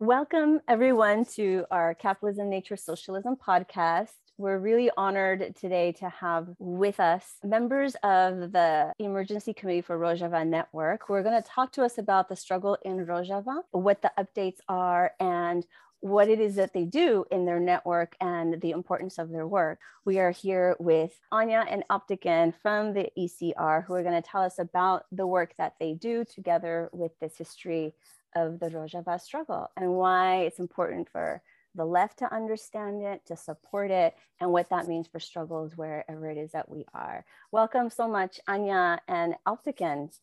Welcome, everyone, to our Capitalism, Nature, Socialism podcast. We're really honored today to have with us members of the Emergency Committee for Rojava Network who are going to talk to us about the struggle in Rojava, what the updates are, and what it is that they do in their network and the importance of their work. We are here with Anya and Alptekin from the ECR who are going to tell us about the work that they do together with this history of the Rojava struggle and why it's important for the left to understand it, to support it, and what that means for struggles wherever it is that we are. Welcome so much, Anya and Alptekin.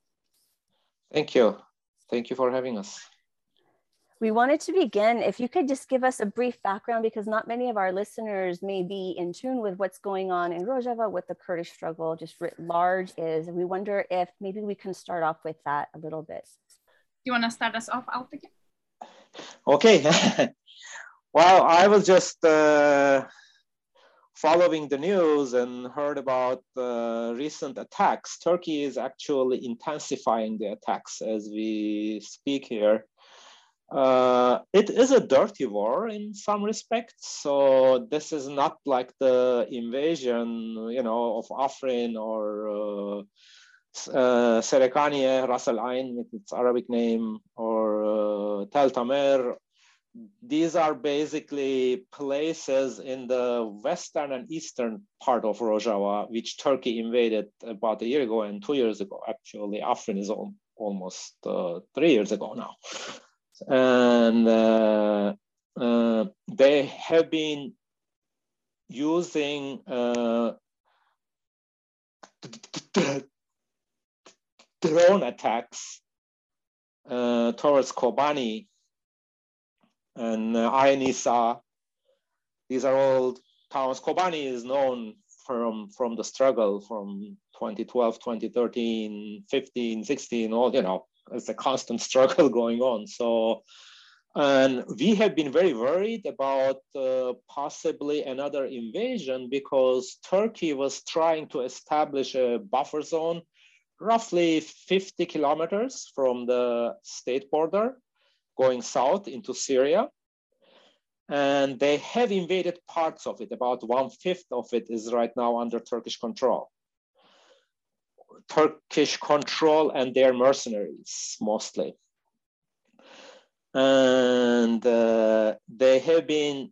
Thank you. Thank you for having us. We wanted to begin, if you could just give us a brief background, because not many of our listeners may be in tune with what's going on in Rojava, what the Kurdish struggle just writ large is. And we wonder if maybe we can start off with that a little bit you want to start us off, Alptekin? Okay. well, I was just uh, following the news and heard about uh, recent attacks. Turkey is actually intensifying the attacks as we speak here. Uh, it is a dirty war in some respects. So this is not like the invasion, you know, of Afrin or uh, Serekaniye, Ras Al Ain with its Arabic name, or uh, Tel Tamer. These are basically places in the western and eastern part of Rojava, which Turkey invaded about a year ago and two years ago. Actually, Afrin is al almost uh, three years ago now. And uh, uh, they have been using uh, drone attacks uh, towards Kobani and uh, Ain Issa. These are all towns. Kobani is known from, from the struggle from 2012, 2013, 15, 16, all, you know, it's a constant struggle going on. So, and we have been very worried about uh, possibly another invasion because Turkey was trying to establish a buffer zone roughly 50 kilometers from the state border, going south into Syria. And they have invaded parts of it. About one fifth of it is right now under Turkish control. Turkish control and their mercenaries mostly. And uh, they have been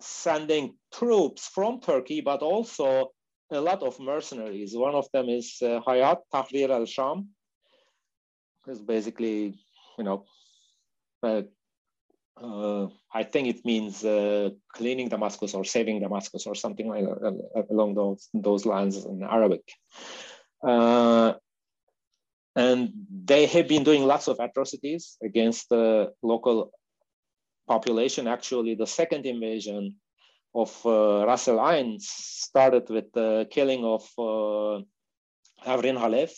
sending troops from Turkey, but also a lot of mercenaries. One of them is uh, Hayat Tahrir al-Sham. It's basically, you know, uh, uh, I think it means uh, cleaning Damascus or saving Damascus or something like that, uh, along those, those lines in Arabic. Uh, and they have been doing lots of atrocities against the local population. Actually, the second invasion of uh, Ras Al started with the killing of uh, Hevrin Khalaf,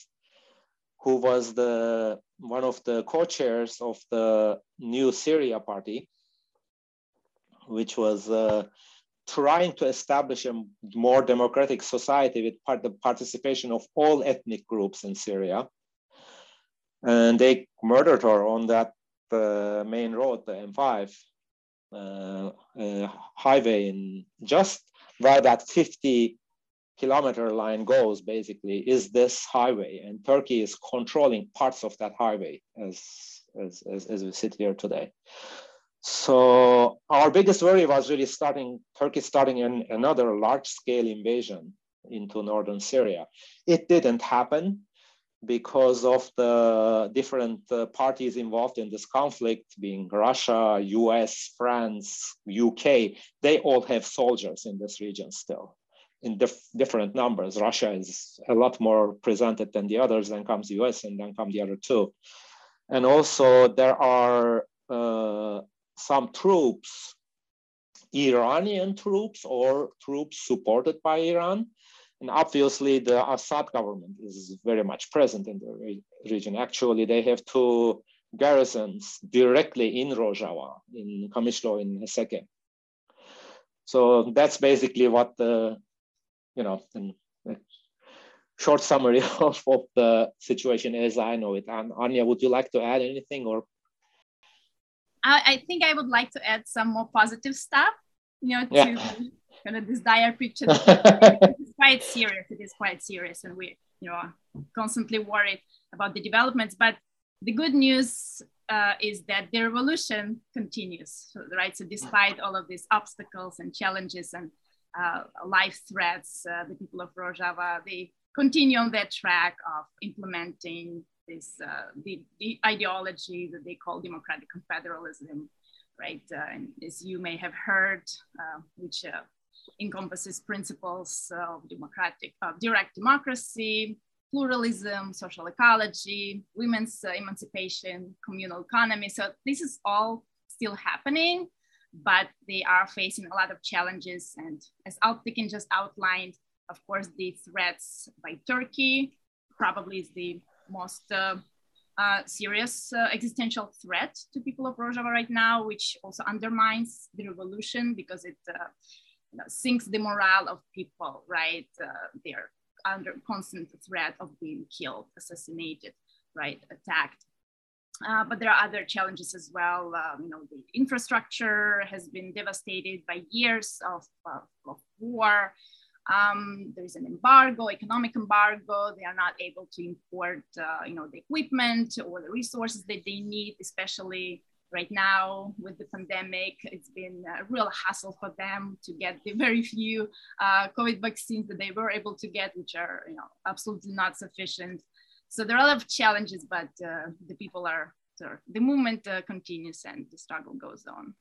who was the one of the co-chairs of the new Syria party, which was uh, trying to establish a more democratic society with part, the participation of all ethnic groups in Syria. And they murdered her on that uh, main road, the M5, uh, uh, Uh, uh, highway in just where that 50 kilometer line goes basically is this highway. And turkey is controlling parts of that highway as as, as, as we sit here today. So our biggest worry was really starting turkey starting an, another large scale invasion into northern syria. It didn't happen because of the different uh, parties involved in this conflict, being Russia, US, France, UK, they all have soldiers in this region still in dif different numbers. Russia is a lot more presented than the others, then comes the US, and then come the other two. And also there are uh, some troops, Iranian troops or troops supported by Iran, and obviously, the Assad government is very much present in the re region. Actually, they have two garrisons directly in Rojava, in Kamishlo, in Haseke. So that's basically what the, you know, short summary of, of the situation as I know it. And Anya, would you like to add anything or I, I, think I would like to add some more positive stuff, you know, to yeah. kind of this dire picture. quite serious. It is quite serious, and we, you know, constantly worried about the developments. But the good news uh, is that the revolution continues, right? So despite all of these obstacles and challenges and uh, life threats, uh, the people of Rojava, they continue on that track of implementing this uh, the, the, ideology that they call democratic confederalism, right? Uh, and as you may have heard, uh, which encompasses principles of democratic, of direct democracy, pluralism, social ecology, women's uh, emancipation, communal economy. So this is all still happening, but they are facing a lot of challenges. And as Alptekin just outlined, of course, the threats by Turkey probably is the most uh, uh, serious uh, existential threat to people of Rojava right now, which also undermines the revolution because it uh, you know, sinks the morale of people, right? Uh, they're under constant threat of being killed, assassinated, right, attacked. Uh, but there are other challenges as well. Um, you know, the infrastructure has been devastated by years of, of war. Um, there's an embargo, economic embargo. They are not able to import, uh, you know, the equipment or the resources that they need, especially right now with the pandemic. It's been a real hassle for them to get the very few uh, COVID vaccines that they were able to get, which are, you know, absolutely not sufficient. So there are a lot of challenges, but uh, the people are, the movement uh, continues and the struggle goes on.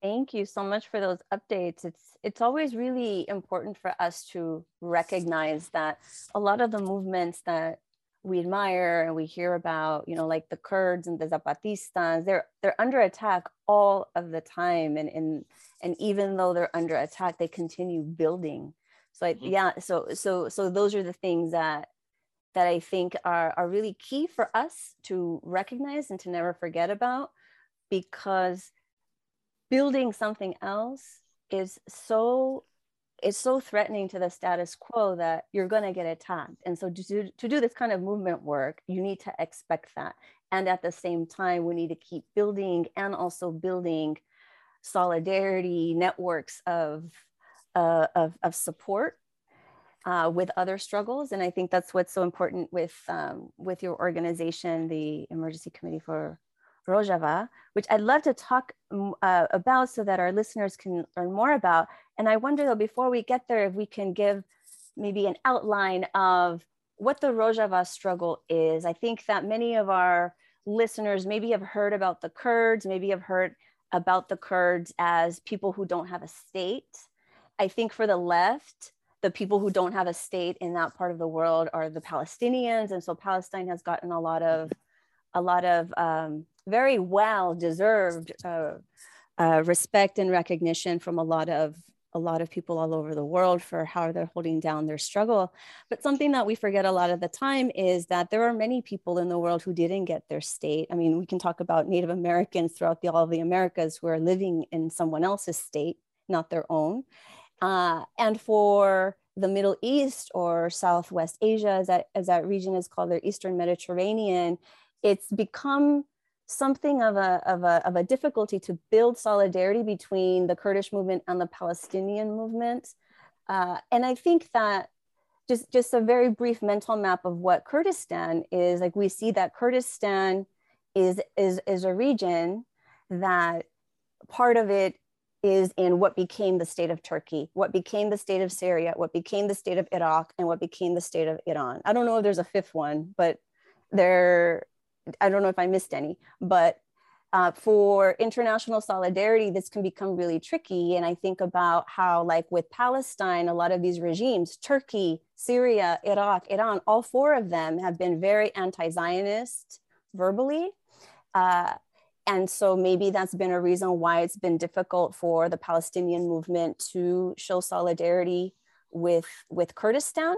Thank you so much for those updates. It's it's always really important for us to recognize that a lot of the movements that we admire and we hear about, you know, like the Kurds and the Zapatistas, they're they're under attack all of the time. And and and even though they're under attack, they continue building. So I, mm-hmm. yeah, so so so those are the things that that I think are are really key for us to recognize and to never forget about because building something else is so it's so threatening to the status quo that you're going to get attacked and so to do, to do this kind of movement work you need to expect that and at the same time we need to keep building and also building solidarity networks of uh, of, of support uh, with other struggles and i think that's what's so important with um, with your organization the emergency committee for Rojava, which I'd love to talk uh, about so that our listeners can learn more about. And I wonder though, before we get there, if we can give maybe an outline of what the Rojava struggle is. I think that many of our listeners maybe have heard about the Kurds, maybe have heard about the Kurds as people who don't have a state. I think for the left, the people who don't have a state in that part of the world are the Palestinians. And so Palestine has gotten a lot of a lot of um, very well deserved uh, uh, respect and recognition from a lot of a lot of people all over the world for how they're holding down their struggle. But something that we forget a lot of the time is that there are many people in the world who didn't get their state. I mean, we can talk about Native Americans throughout the, all of the Americas who are living in someone else's state, not their own. Uh, and for the Middle East or Southwest Asia, as that, as that region is called, the Eastern Mediterranean, it's become something of a, of, a, of a difficulty to build solidarity between the Kurdish movement and the Palestinian movement. Uh, and I think that just, just a very brief mental map of what Kurdistan is, like we see that Kurdistan is, is, is a region that part of it is in what became the state of Turkey, what became the state of Syria, what became the state of Iraq, and what became the state of Iran. I don't know if there's a fifth one, but there I don't know if I missed any, but uh, for international solidarity, this can become really tricky. And I think about how, like with Palestine, a lot of these regimes, Turkey, Syria, Iraq, Iran, all four of them have been very anti Zionist verbally. Uh, and so maybe that's been a reason why it's been difficult for the Palestinian movement to show solidarity with, with Kurdistan.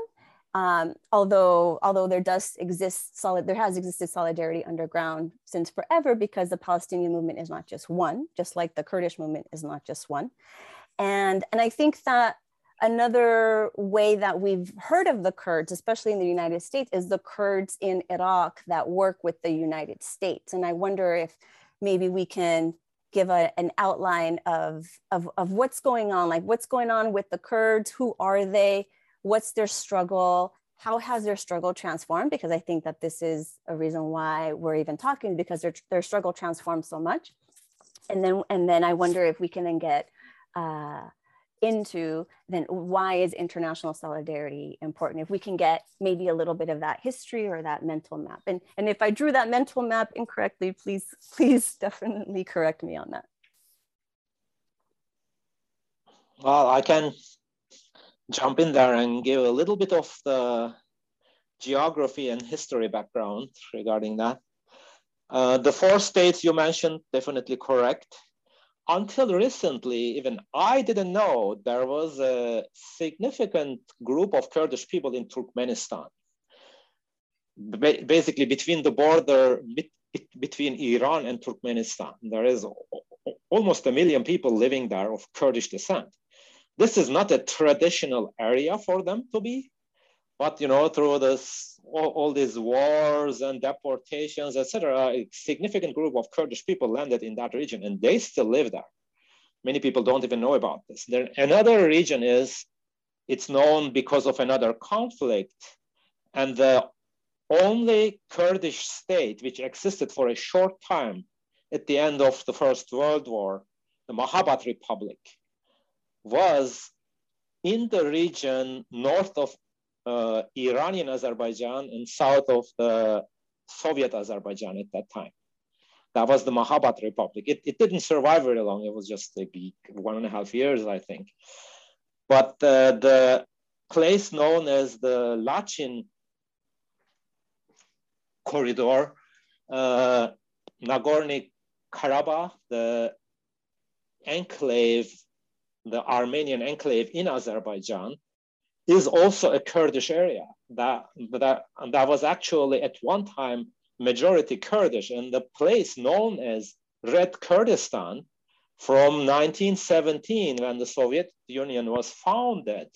Um, although although there does exist solid there has existed solidarity underground since forever because the Palestinian movement is not just one, just like the Kurdish movement is not just one. And, and I think that another way that we've heard of the Kurds, especially in the United States, is the Kurds in Iraq that work with the United States. And I wonder if maybe we can give a, an outline of, of, of what's going on, like what's going on with the Kurds, who are they, what's their struggle, how has their struggle transformed? Because I think that this is a reason why we're even talking because their, their struggle transformed so much. And then, and then I wonder if we can then get uh, into then why is international solidarity important if we can get maybe a little bit of that history or that mental map and and if i drew that mental map incorrectly please please definitely correct me on that well i can jump in there and give a little bit of the geography and history background regarding that uh, the four states you mentioned definitely correct until recently, even I didn't know there was a significant group of Kurdish people in Turkmenistan. Ba basically, between the border between Iran and Turkmenistan, there is almost a million people living there of Kurdish descent. This is not a traditional area for them to be, but you know, through this all, all these wars and deportations, etc., a significant group of Kurdish people landed in that region, and they still live there. Many people don't even know about this. There, another region is it's known because of another conflict, and the only Kurdish state which existed for a short time at the end of the First World War, the Mahabad Republic, was in the region north of uh, Iranian Azerbaijan and south of the Soviet Azerbaijan at that time. That was the Mahabad Republic. It, it didn't survive very long. It was just maybe one and a half years, I think. But uh, the place known as the Lachin corridor, uh, Nagorno Karabakh, the enclave, the Armenian enclave in Azerbaijan, is also a Kurdish area. That, that, that was actually at one time majority Kurdish. And the place known as Red Kurdistan from 1917, when the Soviet Union was founded,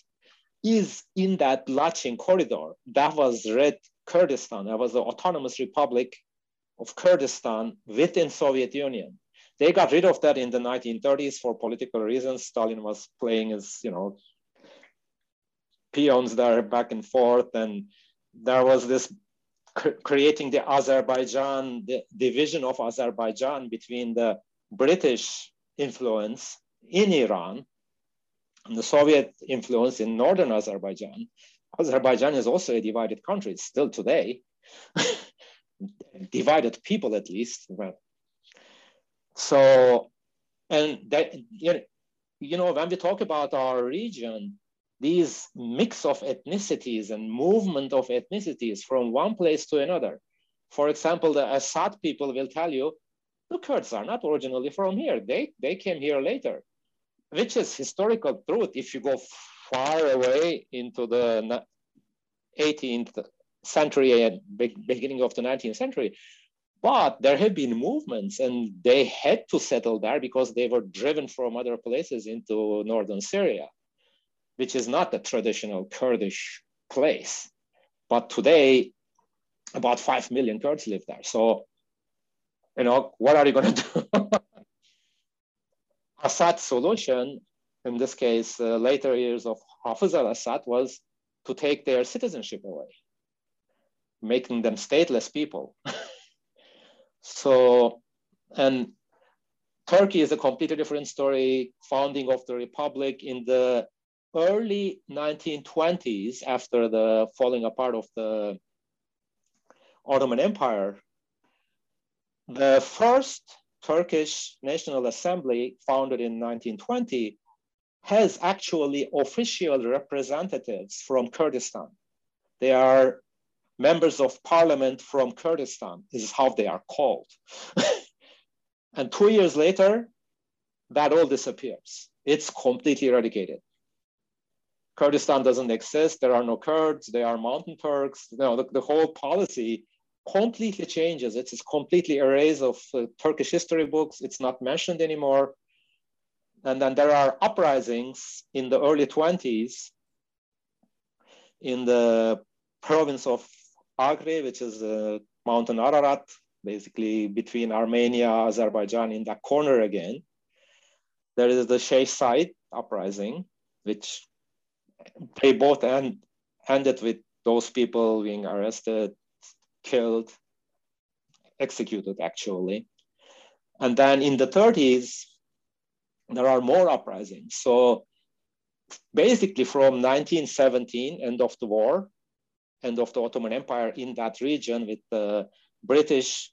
is in that Lachin corridor. That was Red Kurdistan. That was the autonomous republic of Kurdistan within Soviet Union. They got rid of that in the 1930s for political reasons. Stalin was playing his, you know, peons there back and forth. And there was this creating the Azerbaijan, the division of Azerbaijan between the British influence in Iran and the Soviet influence in northern Azerbaijan. Azerbaijan is also a divided country still today, divided people at least. So, and that, you know, when we talk about our region, these mix of ethnicities and movement of ethnicities from one place to another. For example, the Assad people will tell you, the Kurds are not originally from here. They, they came here later, which is historical truth. If you go far away into the 18th century and beginning of the 19th century, but there have been movements and they had to settle there because they were driven from other places into northern Syria which is not a traditional Kurdish place. But today, about 5 million Kurds live there. So, you know, what are you going to do? Assad's solution, in this case, uh, later years of Hafiz al-Assad, was to take their citizenship away, making them stateless people. so, and Turkey is a completely different story, founding of the republic in the early 1920s, after the falling apart of the Ottoman Empire, the first Turkish National Assembly, founded in 1920, has actually official representatives from Kurdistan. They are members of parliament from Kurdistan. Is how they are called. and two years later, that all disappears. It's completely eradicated. Kurdistan doesn't exist. There are no Kurds. They are mountain Turks. Know, the, the whole policy completely changes. It's, it's completely erased of uh, Turkish history books. It's not mentioned anymore. And then there are uprisings in the early 20s in the province of Agri, which is uh, mountain Ararat, basically between Armenia, Azerbaijan in that corner again. There is the Sheikh Said uprising, which they both end, ended with those people being arrested, killed, executed actually. And then in the 30s, there are more uprisings. So basically from 1917, end of the war, end of the Ottoman Empire in that region with the British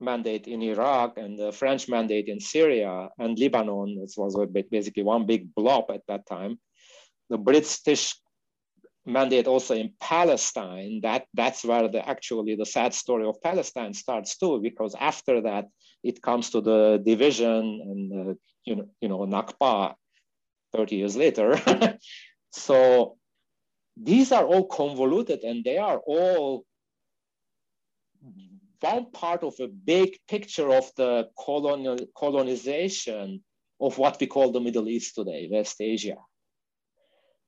mandate in Iraq and the French mandate in Syria and Lebanon. This was basically one big blob at that time. The British mandate also in Palestine. That that's where the actually the sad story of Palestine starts too, because after that it comes to the division and uh, you know you know Nakba 30 years later. so these are all convoluted and they are all one part of a big picture of the colonial colonization of what we call the Middle East today, West Asia.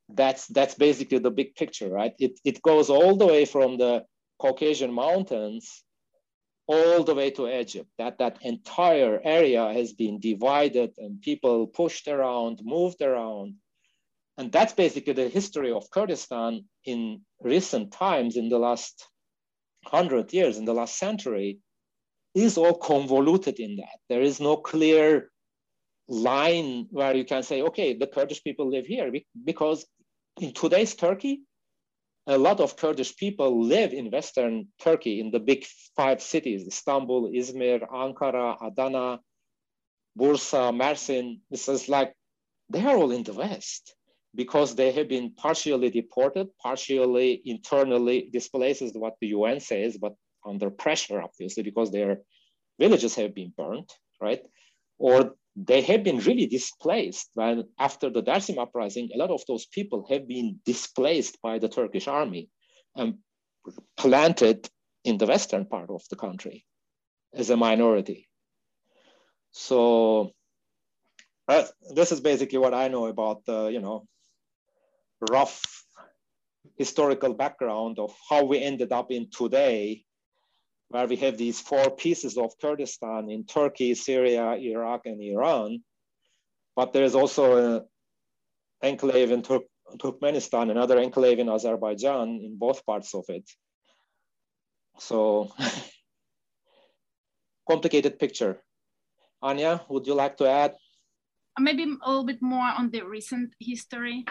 That's that's basically the big picture, right? It, it goes all the way from the Caucasian mountains all the way to Egypt. That that entire area has been divided and people pushed around, moved around. And that's basically the history of Kurdistan in recent times in the last 100 years, in the last century, is all convoluted in that. There is no clear line where you can say, okay, the Kurdish people live here. Because in today's Turkey, a lot of Kurdish people live in Western Turkey in the big five cities, Istanbul, Izmir, Ankara, Adana, Bursa, Mersin. This is like, they are all in the West because they have been partially deported, partially internally displaced is what the UN says, but under pressure, obviously, because their villages have been burned, right? Or they have been really displaced. When after the Dersim uprising, a lot of those people have been displaced by the Turkish army and planted in the western part of the country as a minority. So uh, this is basically what I know about you know, rough historical background of how we ended up in today, where we have these four pieces of Kurdistan in Turkey, Syria, Iraq, and Iran. But there's also an enclave in Tur Turkmenistan, another enclave in Azerbaijan, in both parts of it. So, complicated picture. Anya, would you like to add? Maybe a little bit more on the recent history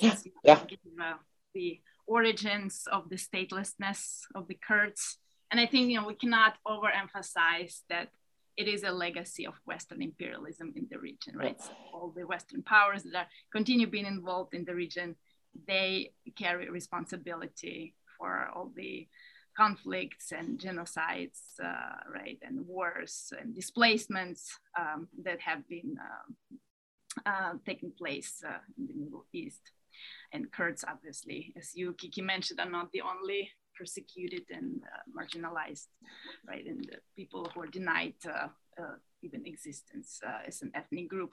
yeah. yeah. Uh, the origins of the statelessness of the Kurds. And I think you know we cannot overemphasize that it is a legacy of Western imperialism in the region, right? So all the Western powers that are continue being involved in the region, they carry responsibility for all the conflicts and genocides, uh, right, and wars and displacements um, that have been um, uh, taking place uh, in the Middle East and Kurds, obviously, as you, Kiki, mentioned, are not the only persecuted and uh, marginalized, right? And the people who are denied uh, uh, even existence uh, as an ethnic group.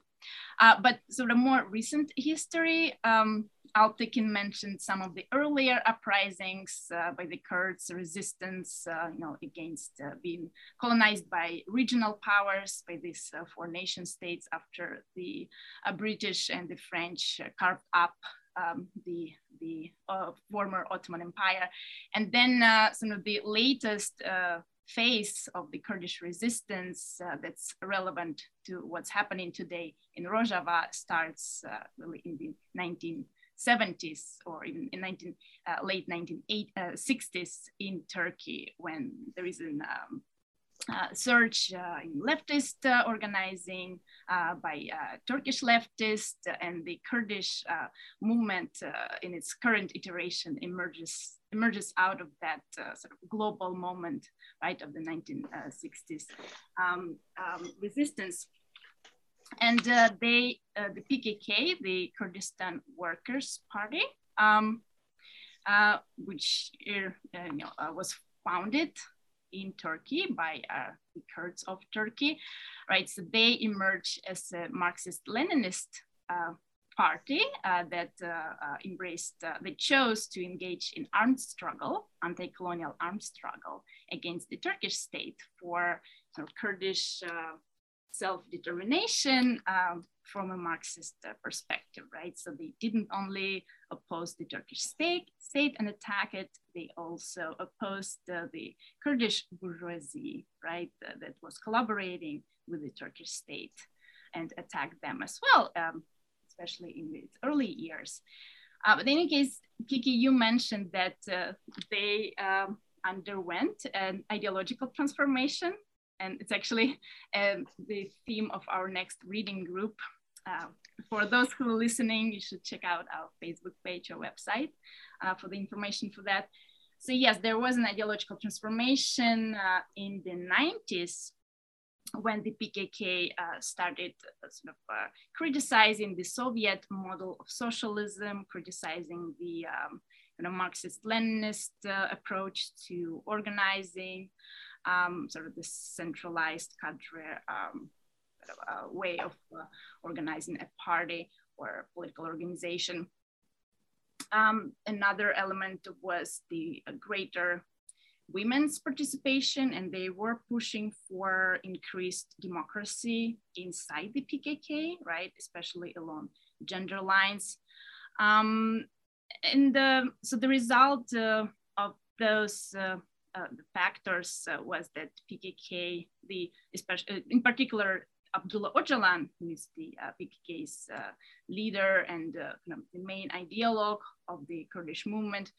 Uh, but sort of more recent history, um, Alptekin mentioned some of the earlier uprisings by the Kurds, resistance, you know, against being colonized by regional powers, by these four nation states after the British and the French carved up um, the, the uh, former Ottoman Empire. And then uh, some of the latest uh, phase of the Kurdish resistance uh, that's relevant to what's happening today in Rojava starts uh, really in the 1970s or even in 19, uh, late 1960s in Turkey when there is an um, uh, search uh, in leftist uh, organizing uh, by uh, Turkish leftists and the Kurdish uh, movement in its current iteration emerges emerges out of that sort of global moment, right, of the 1960s um, um, resistance. And they, the PKK, the Kurdistan Workers' Party, um, which you know, was founded in Turkey by uh, the Kurds of Turkey, right? So they emerged as a Marxist-Leninist uh, party uh, that uh, uh, embraced, uh, they chose to engage in armed struggle, anti-colonial armed struggle against the Turkish state for sort of Kurdish self-determination um, from a Marxist perspective, right? So they didn't only oppose the Turkish state, state and attack it, they also opposed uh, the Kurdish bourgeoisie, right, uh, that was collaborating with the Turkish state and attacked them as well, um, especially in its early years. Uh, but in any case, Kiki, you mentioned that uh, they um, underwent an ideological transformation and it's actually um, the theme of our next reading group. Uh, for those who are listening, you should check out our Facebook page or website uh, for the information for that. So yes, there was an ideological transformation uh, in the 90s when the PKK uh, started uh, sort of uh, criticizing the Soviet model of socialism, criticizing the um, you know, Marxist-Leninist approach to organizing, um, sort of the centralized cadre um, uh, way of uh, organizing a party or a political organization. Um, another element was the uh, greater women's participation, and they were pushing for increased democracy inside the PKK, right, especially along gender lines. Um, and uh, so the result uh, of those uh, uh, the factors uh, was that PKK, the especially uh, in particular Abdullah Öcalan, who is the PKK's leader and of the main ideologue of the Kurdish movement,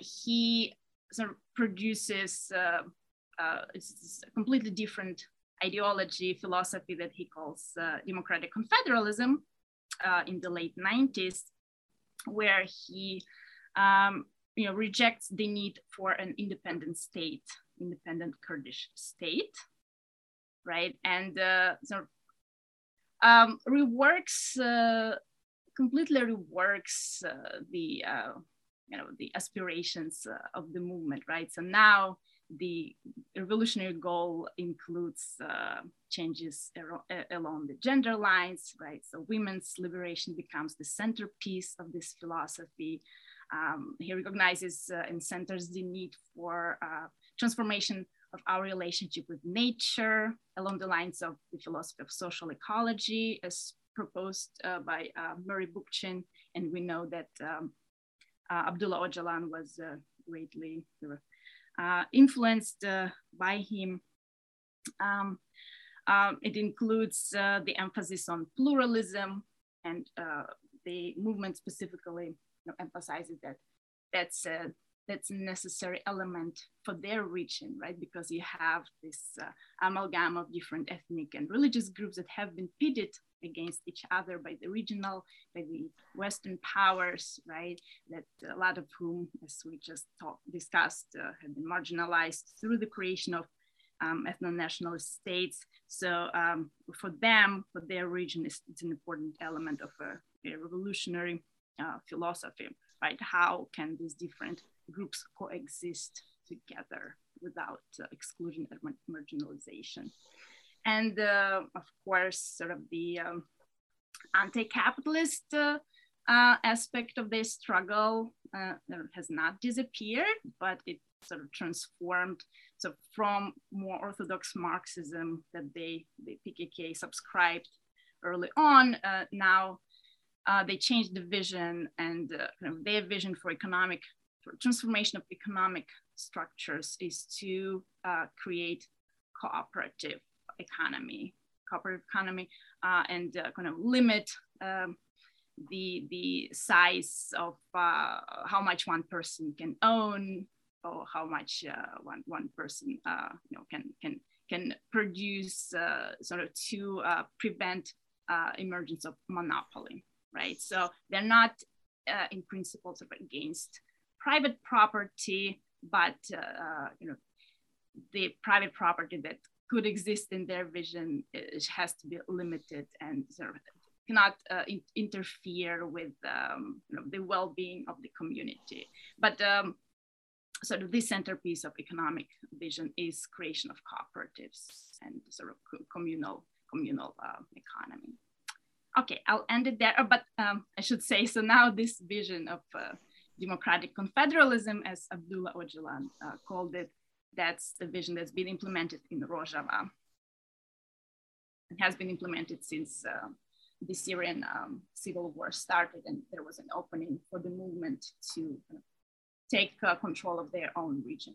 he sort of produces a completely different ideology, philosophy that he calls uh, democratic confederalism uh, in the late 90s, where he um, you know, rejects the need for an independent state, independent Kurdish state, right? And uh, so um, reworks, uh, completely reworks uh, the, uh, you know, the aspirations uh, of the movement, right? So now the revolutionary goal includes uh, changes along the gender lines, right? So women's liberation becomes the centerpiece of this philosophy. Um, he recognizes uh, and centers the need for uh, transformation of our relationship with nature along the lines of the philosophy of social ecology as proposed uh, by uh, Murray Bookchin. And we know that um, uh, Abdullah Öcalan was uh, greatly influenced by him. Um, it includes the emphasis on pluralism and the movement specifically know, emphasizes that that's a that's a necessary element for their region, right? Because you have this uh, amalgam of different ethnic and religious groups that have been pitted against each other by the regional, by the Western powers, right? That a lot of whom, as we just talk, discussed, uh, have been marginalized through the creation of um, ethno-nationalist states. So um, for them, for their region, it's, it's an important element of a, a revolutionary uh, philosophy, right? How can these different groups coexist together without uh, exclusion and marginalization? And uh, of course, sort of the um, anti-capitalist uh, uh, aspect of this struggle has not disappeared, but it sort of transformed so from more orthodox Marxism that they, the PKK subscribed early on, uh, now uh, they changed the vision and uh, kind of their vision for economic for transformation of economic structures is to uh, create cooperative economy, cooperative economy, uh, and uh, kind of limit um, the the size of how much one person can own or how much one one person you know can can can produce sort of to prevent emergence of monopoly right? So they're not uh, in principle sort of against private property, but uh, you know, the private property that could exist in their vision has to be limited and sort of cannot uh, in interfere with um, you know, the well-being of the community. But um, sort of this centerpiece of economic vision is creation of cooperatives and sort of communal communal uh, economy. Okay, I'll end it there. Oh, but um, I should say so now this vision of uh, democratic confederalism, as Abdullah Öcalan uh, called it, that's the vision that's been implemented in Rojava. It has been implemented since uh, the Syrian um, civil war started and there was an opening for the movement to take uh, control of their own region.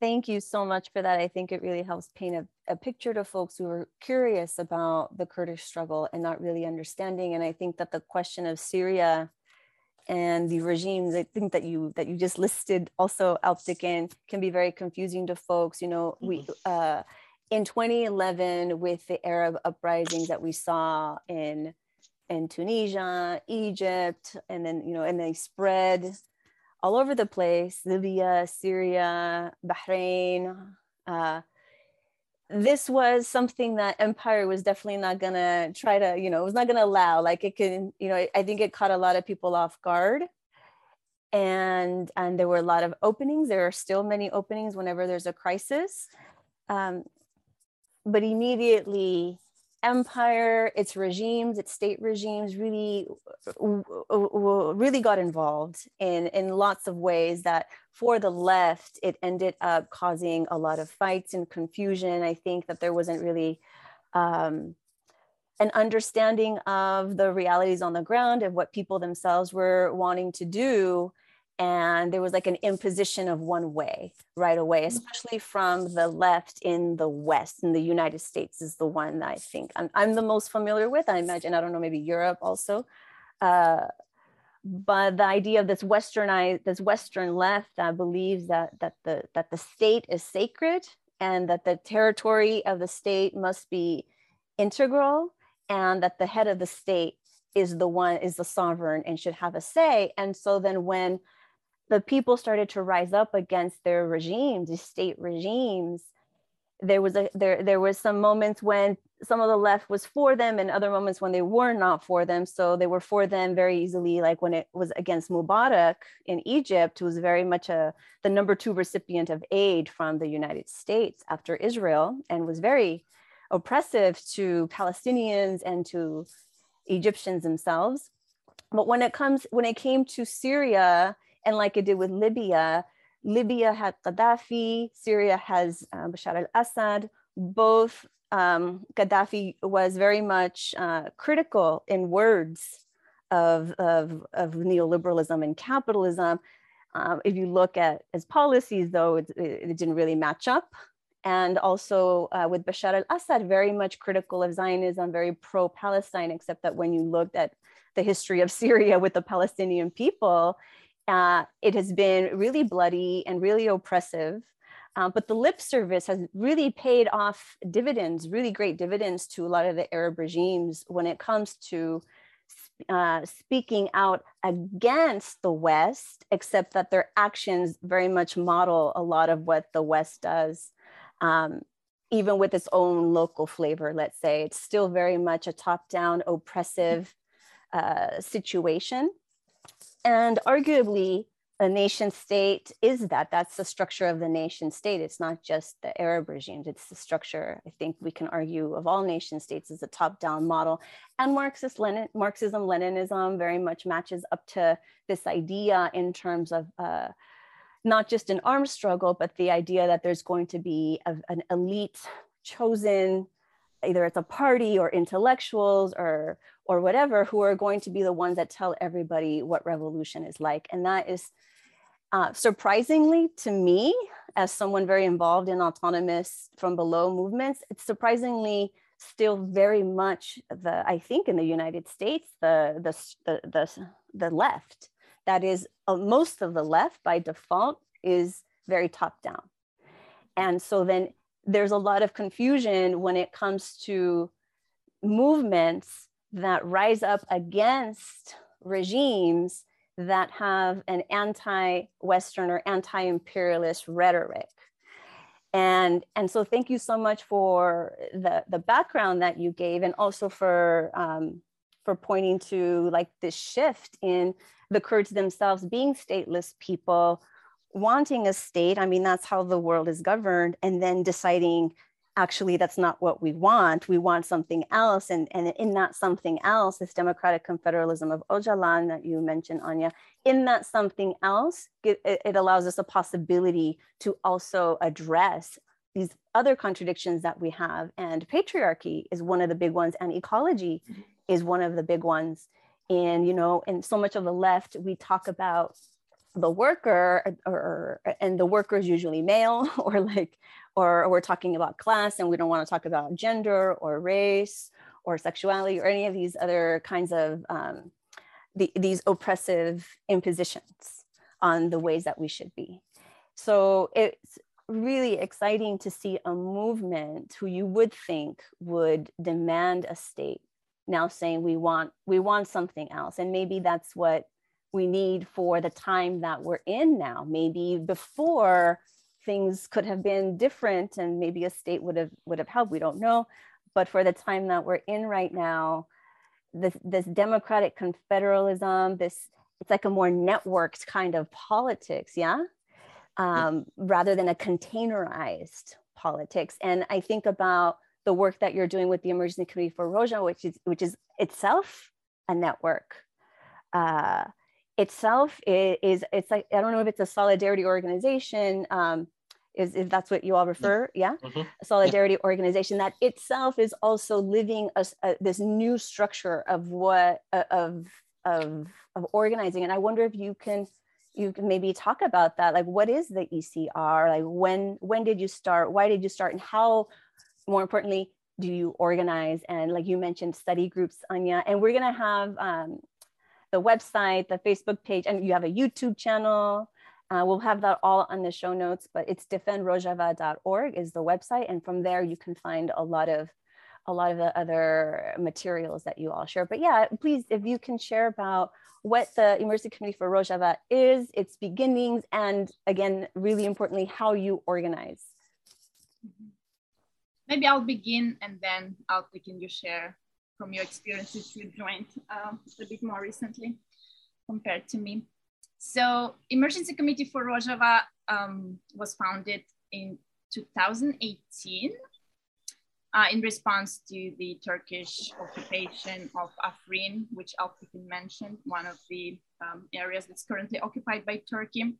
Thank you so much for that. I think it really helps paint a, a picture to folks who are curious about the Kurdish struggle and not really understanding. And I think that the question of Syria and the regimes I think that you that you just listed also Alptekin can be very confusing to folks. You know, we mm-hmm. uh, in 2011 with the Arab uprisings that we saw in in Tunisia, Egypt, and then you know, and they spread all over the place: Libya, Syria, Bahrain. Uh, this was something that empire was definitely not gonna try to, you know, it was not gonna allow. Like it can, you know, I think it caught a lot of people off guard. And and there were a lot of openings. There are still many openings whenever there's a crisis. Um, but immediately empire, its regimes, its state regimes really, really got involved in, in lots of ways that for the left, it ended up causing a lot of fights and confusion. I think that there wasn't really um, an understanding of the realities on the ground of what people themselves were wanting to do and there was like an imposition of one way right away mm-hmm. especially from the left in the west in the united states is the one that i think i'm, I'm the most familiar with. I imagine i don't know maybe europe also. Uh, but the idea of this westernized this western left that believes that that the that the state is sacred and that the territory of the state must be integral and that the head of the state is the one is the sovereign and should have a say. And so then when the people started to rise up against their regimes, these state regimes. There was a there there was some moments when some of the left was for them and other moments when they were not for them. So they were for them very easily, like when it was against Mubarak in Egypt, who was very much a the number two recipient of aid from the United States after Israel and was very oppressive to Palestinians and to Egyptians themselves. But when it comes when it came to Syria, and like it did with Libya, Libya had Gaddafi, Syria has uh, Bashar al Assad. Both um, Gaddafi was very much uh, critical in words of, of, of, neoliberalism and capitalism. Um, if you look at his policies, though, it, it didn't really match up. And also uh, with Bashar al Assad, very much critical of Zionism, very pro Palestine, except that when you looked at the history of Syria with the Palestinian people, uh, it has been really bloody and really oppressive. Uh, but the lip service has really paid off dividends, really great dividends to a lot of the Arab regimes when it comes to uh, speaking out against the West, except that their actions very much model a lot of what the West does, um, even with its own local flavor, let's say. It's still very much a top down oppressive uh, situation and arguably a nation state is that. That's the structure of the nation state. It's not just the arab regimes. It's the structure i think we can argue of all nation states is a top down model. And marxist lenin marxism leninism very much matches up to this idea in terms of uh, not just an armed struggle but the idea that there's going to be a, an elite chosen either it's a party or intellectuals or or whatever who are going to be the ones that tell everybody what revolution is like. And that is uh, surprisingly to me, as someone very involved in autonomous from below movements, it's surprisingly still very much the, I think in the United States, the, the, the, the, the left, that is uh, most of the left by default is very top down. And so then there's a lot of confusion when it comes to movements that rise up against regimes that have an anti-Western or anti-imperialist rhetoric. And, and so thank you so much for the, the background that you gave and also for, um, for pointing to like this shift in the Kurds themselves being stateless people, wanting a state. I mean, that's how the world is governed, and then deciding actually that's not what we want. We want something else. And, and in that something else, this democratic confederalism of Öcalan that you mentioned, Anya, in that something else, it, it allows us a possibility to also address these other contradictions that we have. And patriarchy is one of the big ones, and ecology mm-hmm. is one of the big ones. And, you know, and so much of the left, we talk about the worker or, or, and the worker is usually male or like or, we're talking about class and we don't want to talk about gender or race or sexuality or any of these other kinds of um, the, these oppressive impositions on the ways that we should be. So it's really exciting to see a movement who you would think would demand a state now saying we want we want something else and maybe that's what we need for the time that we're in now maybe before things could have been different and maybe a state would have would have helped we don't know. But for the time that we're in right now this this democratic confederalism this it's like a more networked kind of politics yeah? Um, rather than a containerized politics. And i think about the work that you're doing with the emergency committee for Rojava which is which is itself a network uh, itself is, it's like i don't know if it's a solidarity organization um, is if that's what you all refer yeah? Mm-hmm. a solidarity yeah. organization that itself is also living a, a, this new structure of what of of of organizing. And i wonder if you can you can maybe talk about that. Like what is the ecr like when when did you start? Why did you start? And how more importantly do you organize? And like you mentioned study groups anya and we're going to have um, the website, the Facebook page, and you have a YouTube channel. Uh, we'll have that all on the show notes, but it's defendrojava.org is the website. And from there, you can find a lot of a lot of the other materials that you all share. But yeah, please, if you can share about what the Emergency Committee for Rojava is, its beginnings, and again, really importantly, how you organize. Maybe I'll begin and then I'll begin you share from your experiences you joined uh, a bit more recently compared to me. So Emergency Committee for Rojava um, was founded in 2018 uh, in response to the Turkish occupation of Afrin, which Alptekin mentioned, one of the um, areas that's currently occupied by Turkey.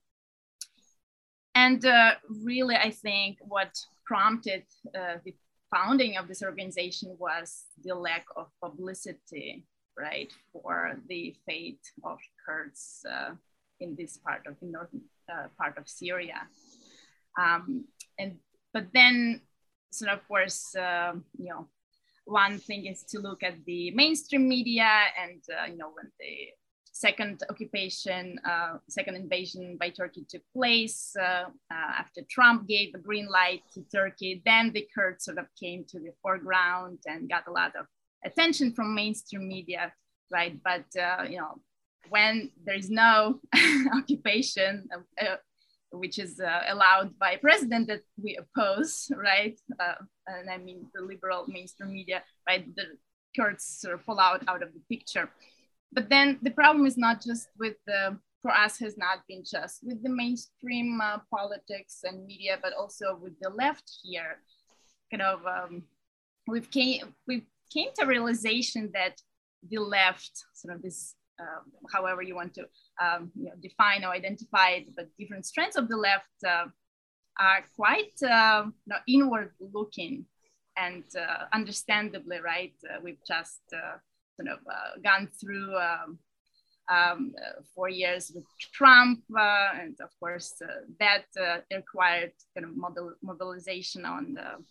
And uh, really, I think what prompted uh, the founding of this organization was the lack of publicity, right, for the fate of Kurds uh, in this part of the northern uh, part of Syria. Um, and but then, so of course, uh, you know, one thing is to look at the mainstream media, and uh, you know, when the second occupation, uh, second invasion by Turkey took place uh, uh, after Trump gave the green light to Turkey. Then the Kurds sort of came to the foreground and got a lot of attention from mainstream media, right? But uh, you know, when there is no occupation, uh, which is uh, allowed by a president that we oppose, right? and I mean the liberal mainstream media, right? The Kurds sort of fall out out of the picture but then the problem is not just with the for us has not been just with the mainstream uh, politics and media, but also with the left here. Kind of, um, we've came we came to realization that the left, sort of this, uh, however you want to um, you know, define or identify it, but different strands of the left uh, are quite uh, you know, inward looking, and uh, understandably, right? Uh, we've just of uh, gone through um, um, uh, four years with Trump, uh, and of course that required kind of mobil mobilization on the,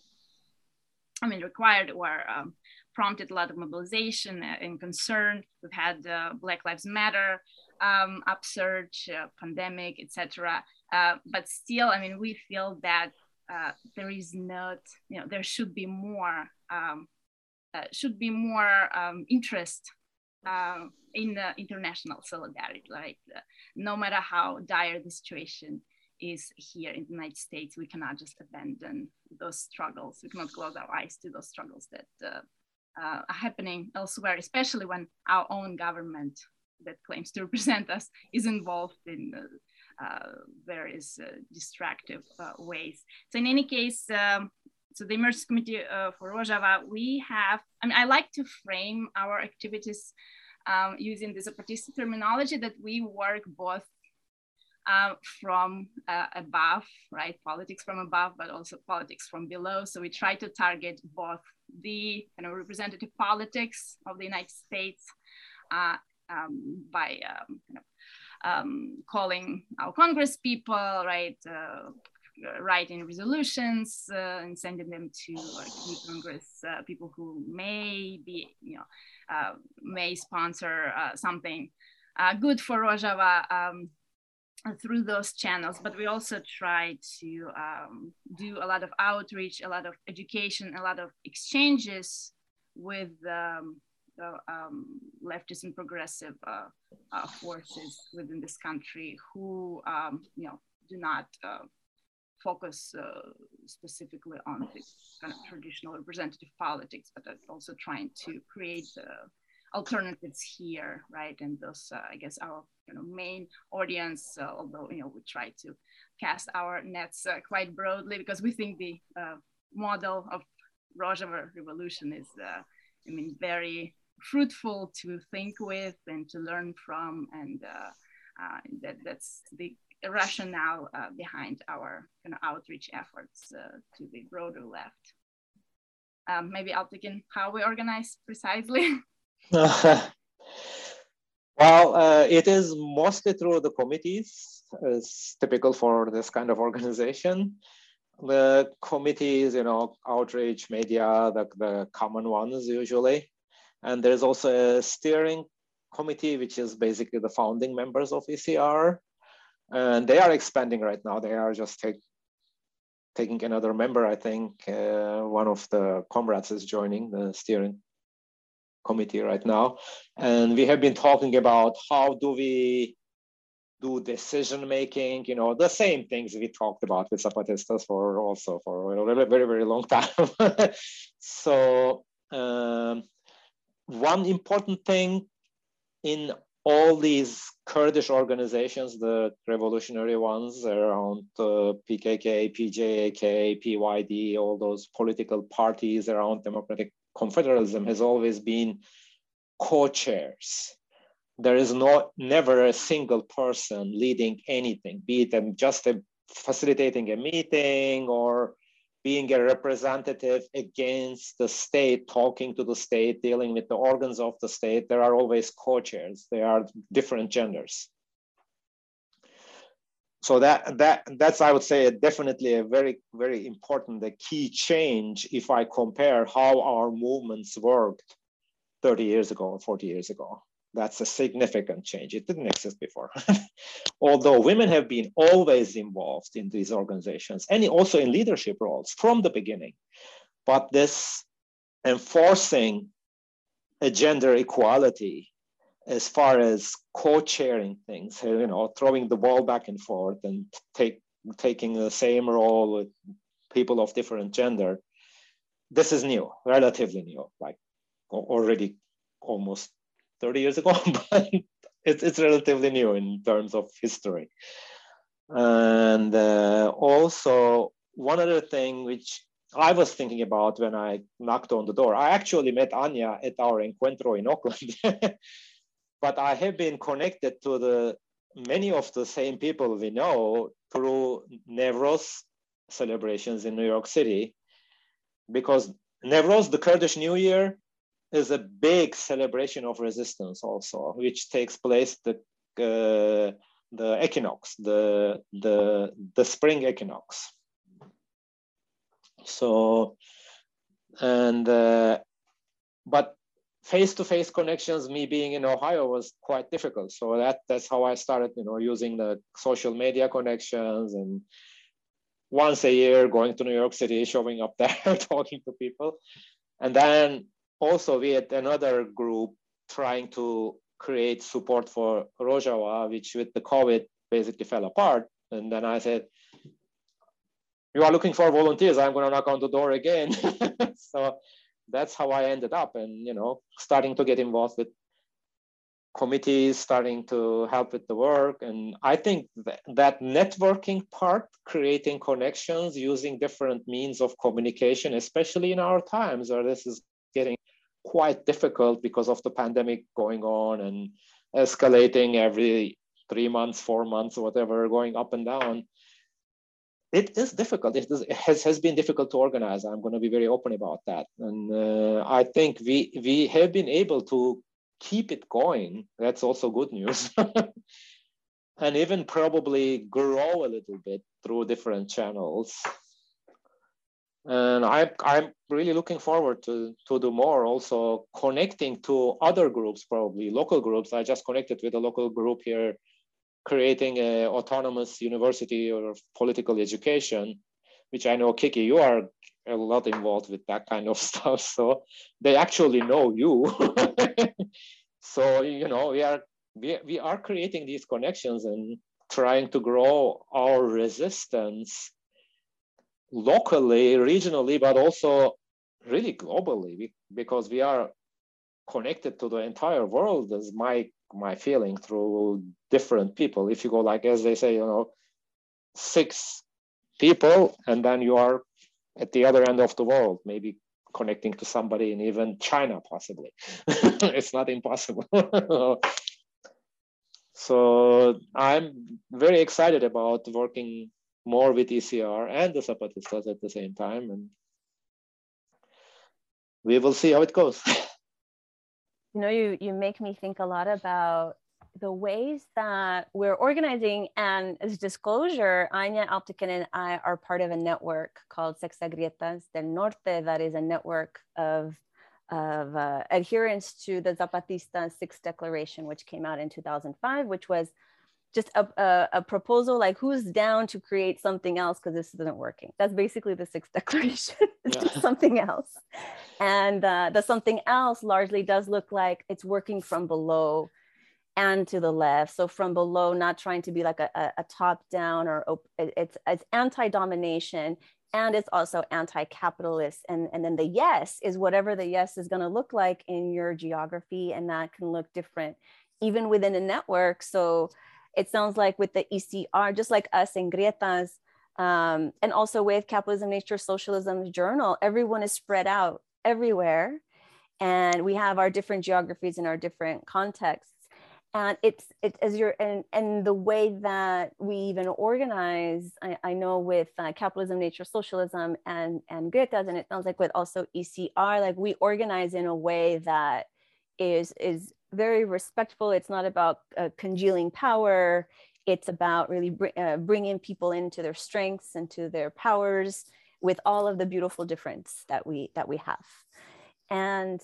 I mean, required or um, prompted a lot of mobilization and concern. We've had Black Lives Matter um, upsurge, uh, pandemic, etc. Uh, but still, I mean, we feel that uh, there is not, you know, there should be more um, uh, should be more um, interest uh, in international solidarity. Like, uh, no matter how dire the situation is here in the United States, we cannot just abandon those struggles. We cannot close our eyes to those struggles that uh, uh, are happening elsewhere, especially when our own government that claims to represent us is involved in uh, various uh, distractive uh, ways. So in any case, um, so the Emergency Committee uh, for Rojava, we have, I mean, I like to frame our activities um, using this Zapatista terminology that we work both uh, from uh, above, right? Politics from above, but also politics from below. So we try to target both the kind of representative politics of the United States uh, um, by um, um, calling our Congress people, right? Uh, writing resolutions uh, and sending them to Congress uh, people who may be, you know, may sponsor something good for Rojava. Um, through those channels, but we also try to um, do a lot of outreach, a lot of education, a lot of exchanges with um, the um, leftist and progressive uh, uh, forces within this country who, um, you know, do not uh, focus uh, specifically on the kind of traditional representative politics, but also trying to create alternatives here, right? And those, uh, I guess, our you know, main audience, uh, although you know we try to cast our nets uh, quite broadly because we think the uh, model of Rojava revolution is, uh, I mean, very fruitful to think with and to learn from, and uh, that that's the rationale behind our outreach efforts to the broader left. Um, maybe I'll begin how we organize precisely. well, uh, it is mostly through the committees. It's typical for this kind of organization. The committees, you know, outreach, media, the, the common ones usually. And there's also a steering committee, which is basically the founding members of ECR. And they are expanding right now. They are just take, taking another member. I think uh, one of the comrades is joining the steering committee right now. And we have been talking about how do we do decision making, you know, the same things we talked about with Zapatistas for also for a very, very, long time. so um, one important thing in all these Kurdish organizations, the revolutionary ones around uh, PKK, PJAK, PYD, all those political parties around democratic confederalism has always been co-chairs. There is no never a single person leading anything, be it just a, facilitating a meeting or being a representative against the state, talking to the state, dealing with the organs of the state. There are always co-chairs. They are different genders so that that that's i would say definitely a very very important a key change if i compare how our movements worked 30 years ago or 40 years ago that's a significant change. It didn't exist before. Although women have been always involved in these organizations and also in leadership roles from the beginning. But this enforcing a gender equality as far as co-chairing things, you know, throwing the ball back and forth and take taking the same role with people of different gender, this is new, relatively new, like already almost 30 years ago, but it's, it's relatively new in terms of history. And uh, also, one other thing which I was thinking about when I knocked on the door, I actually met Anya at our Encuentro in Oakland. but I have been connected to the many of the same people we know through Newroz celebrations in New York City, because Newroz, the Kurdish New Year, is a big celebration of resistance also, which takes place the uh, the equinox, the the the spring equinox. So, and uh, but face-to-face connections me being in ohio was quite difficult so that that's how i started you know using the social media connections and once a year going to new york city showing up there talking to people and then also we had another group trying to create support for rojava which with the covid basically fell apart. And then i said you are looking for volunteers. I'm going to knock on the door again. So that's how I ended up and, you know, starting to get involved with committees starting to help with the work. And I think that, that networking part, creating connections using different means of communication, especially in our times where this is getting quite difficult because of the pandemic going on and escalating every three months, four months, or whatever, going up and down. It is difficult. It, is, it has, has been difficult to organize. I'm going to be very open about that. And uh, I think we, we have been able to keep it going. That's also good news. and even probably grow a little bit through different channels. And I, I'm really looking forward to, to do more, also connecting to other groups, probably local groups. I just connected with a local group here, creating an autonomous university or political education, which I know, Kiki, you are a lot involved with that kind of stuff. So they actually know you. so, you know, we are, we, we are creating these connections and trying to grow our resistance locally, regionally, but also really globally because we are connected to the entire world is my my feeling through different people if you go like as they say you know six people and then you are at the other end of the world, maybe connecting to somebody in even China, possibly. it's not impossible. so I'm very excited about working more with ECR and the Zapatistas at the same time. And we will see how it goes. You know, you, you make me think a lot about the ways that we're organizing and as disclosure, Anya Alptekin and I are part of a network called Sexta Grietas del Norte that is a network of, of uh, adherence to the Zapatista Sixth Declaration, which came out in 2005, which was just a, a, a, proposal like who's down to create something else because this isn't working that's basically the sixth declaration yeah. something else and uh, the something else largely does look like it's working from below and to the left. So from below, not trying to be like a, a, a top down or op- it's, it's anti-domination and it's also anti-capitalist. And, and then the yes is whatever the yes is going to look like in your geography. And that can look different even within a network. So it sounds like with the ECR, just like us in Grietas, um, and also with Capitalism, Nature, Socialism Journal, everyone is spread out everywhere. And we have our different geographies and our different contexts and it's it as you're and and the way that we even organize i, I know with uh, capitalism nature socialism and and Grietas and it sounds like with also ecr like we organize in a way that is is very respectful it's not about uh, congealing power it's about really br- uh, bringing people into their strengths and to their powers with all of the beautiful difference that we that we have and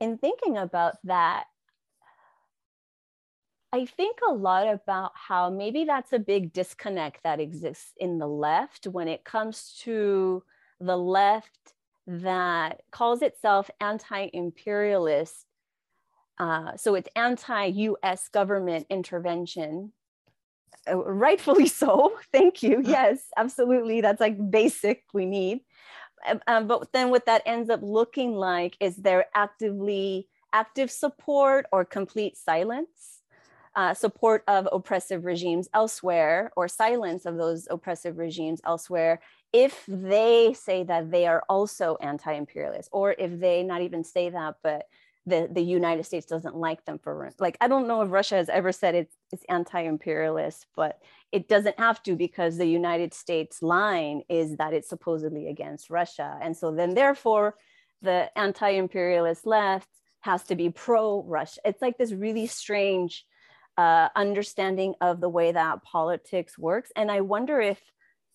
in thinking about that I think a lot about how maybe that's a big disconnect that exists in the left when it comes to the left that calls itself anti imperialist. Uh, so it's anti US government intervention. Uh, rightfully so. Thank you. Yes, absolutely. That's like basic we need. Um, um but then what that ends up looking like is there actively active support or complete silence uh, support of oppressive regimes elsewhere or silence of those oppressive regimes elsewhere if they say that they are also anti-imperialist or if they not even say that but the, the united states doesn't like them for like i don't know if russia has ever said it's, it's anti-imperialist but it doesn't have to because the united states line is that it's supposedly against russia. And so then therefore the anti-imperialist left has to be pro-russia. It's like this really strange uh, understanding of the way that politics works. And I wonder if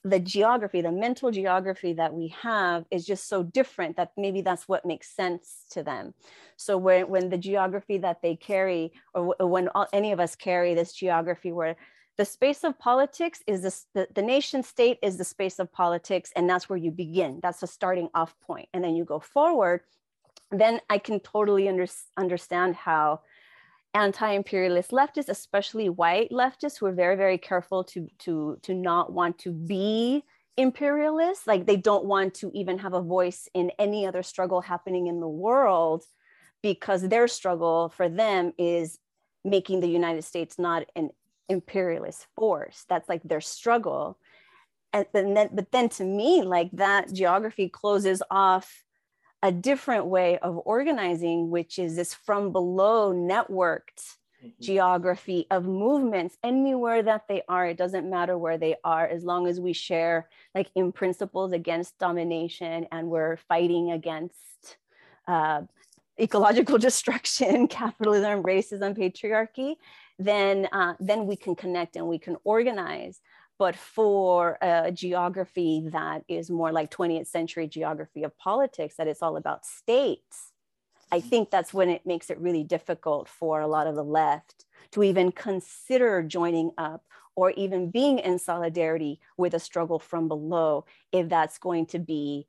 the geography, the mental geography that we have is just so different that maybe that's what makes sense to them. So when, when the geography that they carry, or when all, any of us carry this geography where the space of politics is this, the, the nation state is the space of politics and that's where you begin. That's the starting off point. And then you go forward, then I can totally under, understand how anti-imperialist leftists, especially white leftists, who are very, very careful to to to not want to be imperialist. Like they don't want to even have a voice in any other struggle happening in the world, because their struggle for them is making the United States not an imperialist force. That's like their struggle. And then, but then to me, like that geography closes off a different way of organizing, which is this from below networked mm-hmm. geography of movements anywhere that they are. It doesn't matter where they are, as long as we share, like in principles against domination and we're fighting against uh, ecological destruction, capitalism, racism, patriarchy, then, uh, then we can connect and we can organize. But for a geography that is more like 20th century geography of politics, that it's all about states, I mm-hmm. think that's when it makes it really difficult for a lot of the left to even consider joining up or even being in solidarity with a struggle from below if that's going to be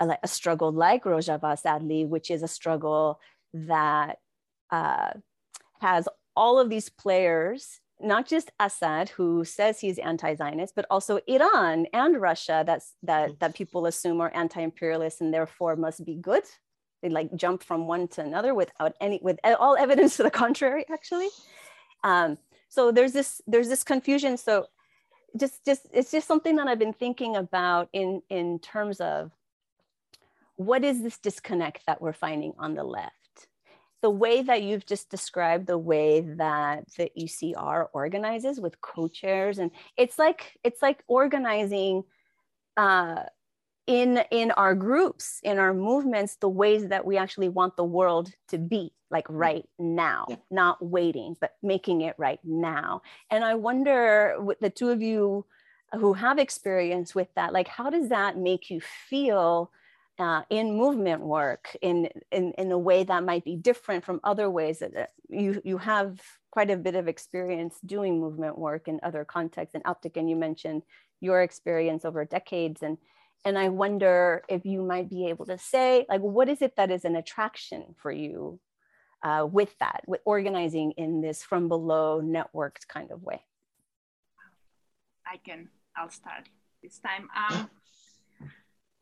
a, a struggle like Rojava, sadly, which is a struggle that uh, has all of these players, not just Assad, who says he's anti-Zionist, but also Iran and Russia that's, that, that people assume are anti-imperialist and therefore must be good. They like jump from one to another without any, with all evidence to the contrary, actually. Um, so there's this, there's this confusion. So just, just, it's just something that I've been thinking about in, in terms of what is this disconnect that we're finding on the left? The way that you've just described the way that the ECR organizes with co-chairs, and it's like it's like organizing uh, in in our groups, in our movements, the ways that we actually want the world to be, like right now, yeah. not waiting, but making it right now. And I wonder, with the two of you who have experience with that, like how does that make you feel? Uh, in movement work in, in, in a way that might be different from other ways that you, you have quite a bit of experience doing movement work in other contexts. And Alptekin you mentioned your experience over decades. And and i wonder if you might be able to say like what is it that is an attraction for you uh, with that with organizing in this from below networked kind of way? I can i'll start this time. Um,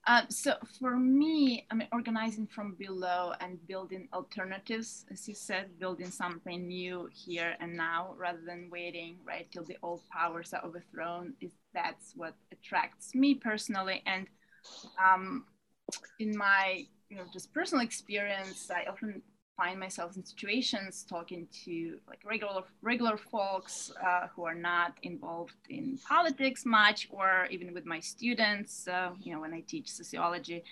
uh, so for me, I mean, organizing from below and building alternatives, as you said, building something new here and now, rather than waiting right till the old powers are overthrown, is that's what attracts me personally. And um, in my, you know, just personal experience, I often find myself in situations talking to like regular regular folks uh, who are not involved in politics much, or even with my students. Uh, you know, when I teach sociology,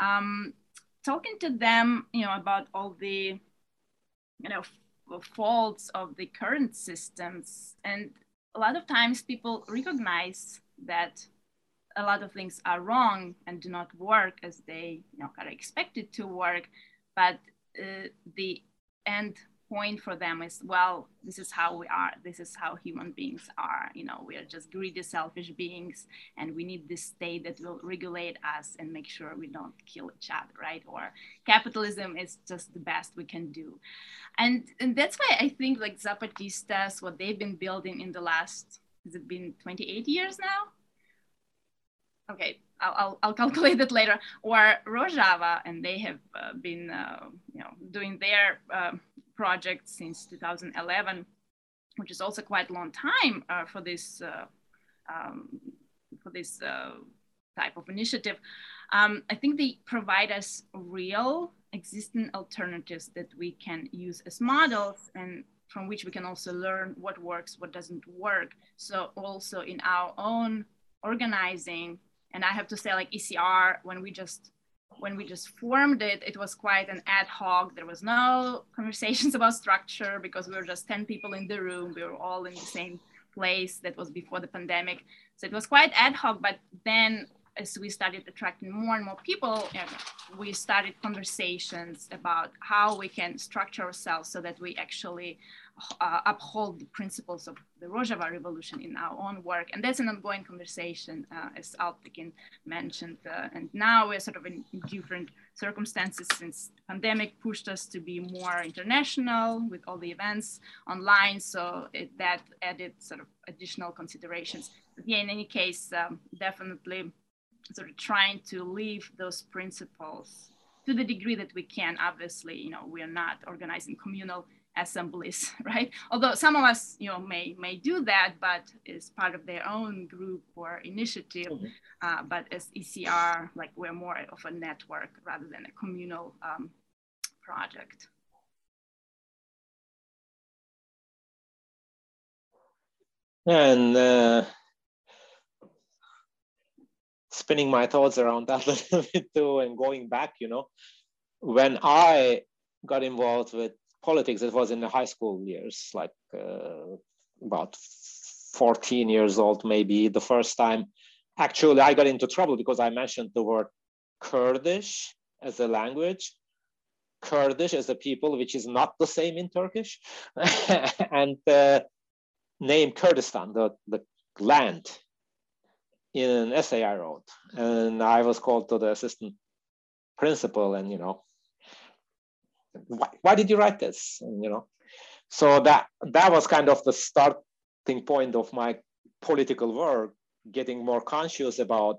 um, talking to them, you know, about all the, you know, faults of the current systems, and a lot of times people recognize that a lot of things are wrong and do not work as they you know are expected to work but uh, the end point for them is well this is how we are this is how human beings are you know we are just greedy selfish beings and we need this state that will regulate us and make sure we don't kill each other right? Or capitalism is just the best we can do. And and that's why i think like zapatistas what they've been building in the last has it been 28 years now? Okay I'll, I'll, calculate it later, or Rojava, and they have uh, been uh, you know, doing their uh, project since 2011, which is also quite a long time uh, for this, uh, um, for this uh, type of initiative. Um, I think they provide us real existing alternatives that we can use as models and from which we can also learn what works, what doesn't work. So also in our own organizing, and I have to say like ECR when we just when we just formed it, it was quite an ad hoc. There was no conversations about structure because we were just 10 people in the room. We were all in the same place. That was before the pandemic. So it was quite ad hoc. But then as we started attracting more and more people, we started conversations about how we can structure ourselves so that we actually uh, uphold the principles of the Rojava revolution in our own work. And that's an ongoing conversation, uh, as Alptekin mentioned. Uh, and now we're sort of in different circumstances since the pandemic pushed us to be more international with all the events online. So it, that added sort of additional considerations. But yeah, in any case, um, definitely sort of trying to leave those principles to the degree that we can. Obviously, you know, we are not organizing communal assemblies, right? Although some of us, you know, may may do that, but is part of their own group or initiative. Uh, but as ECR, like we're more of a network rather than a communal um, project. And uh, spinning my thoughts around that a little bit too, and going back, you know, when I got involved with politics, it was in the high school years, like uh, about 14 years old, maybe the first time. Actually, I got into trouble because I mentioned the word Kurdish as a language. Kurdish as a people, which is not the same in Turkish, and the name Kurdistan, the, the land, in an essay I wrote. And I was called to the assistant principal, and you know, why, why did you write this? And, you know, so that that was kind of the starting point of my political work, getting more conscious about,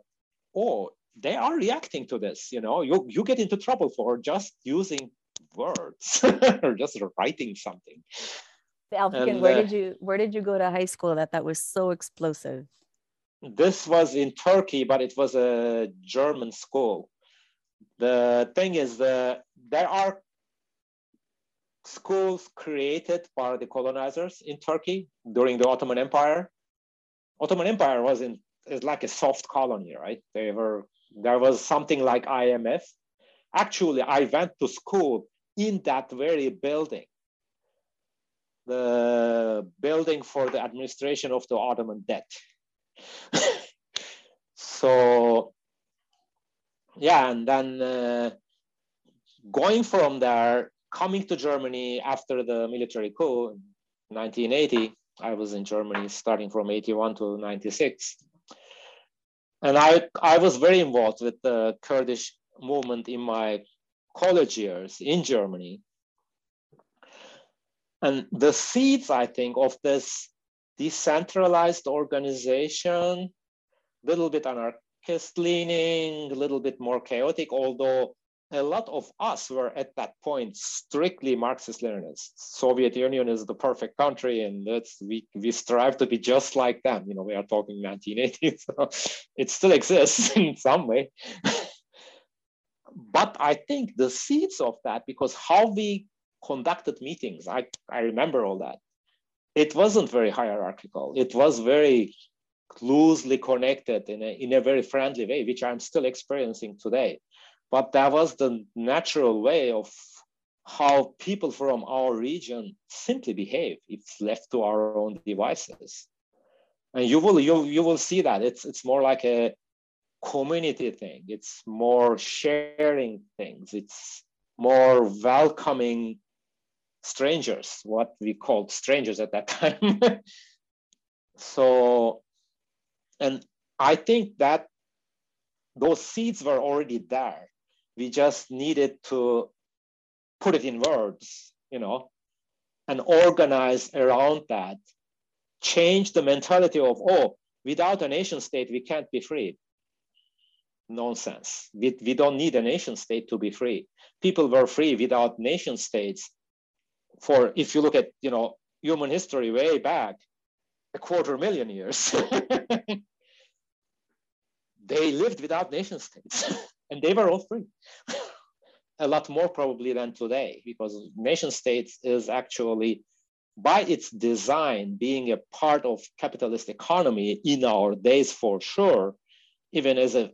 oh, they are reacting to this. You know, you you get into trouble for just using words or just writing something. Alptekin, where uh, did you where did you go to high school that that was so explosive? This was in Turkey, but it was a German school. The thing is, the there are schools created by the colonizers in Turkey during the Ottoman Empire. Ottoman Empire was in is like a soft colony, right? They were there was something like IMF. Actually, I went to school in that very building, the building for the administration of the Ottoman debt. so, yeah, and then uh, going from there coming to Germany after the military coup in 1980, I was in Germany starting from 81 to 96. And I, I was very involved with the Kurdish movement in my college years in Germany. And the seeds, I think, of this decentralized organization, little bit anarchist leaning, a little bit more chaotic, although a lot of us were at that point strictly Marxist Leninists. Soviet Union is the perfect country, and that's we we strive to be just like them. You know, we are talking 1980, so it still exists in some way. but I think the seeds of that, because how we conducted meetings, I, I remember all that. It wasn't very hierarchical. It was very loosely connected in a, in a very friendly way, which I'm still experiencing today but that was the natural way of how people from our region simply behave if left to our own devices. And you will you, you will see that it's it's more like a community thing. It's more sharing things. It's more welcoming strangers, what we called strangers at that time. so, and I think that those seeds were already there we just needed to put it in words, you know, and organize around that, change the mentality of, oh, without a nation state, we can't be free. Nonsense. We, we don't need a nation state to be free. People were free without nation states for, if you look at, you know, human history way back, a quarter million years. they lived without nation states. and they were all free. a lot more probably than today, because nation states is actually by its design being a part of capitalist economy in our days for sure, even as a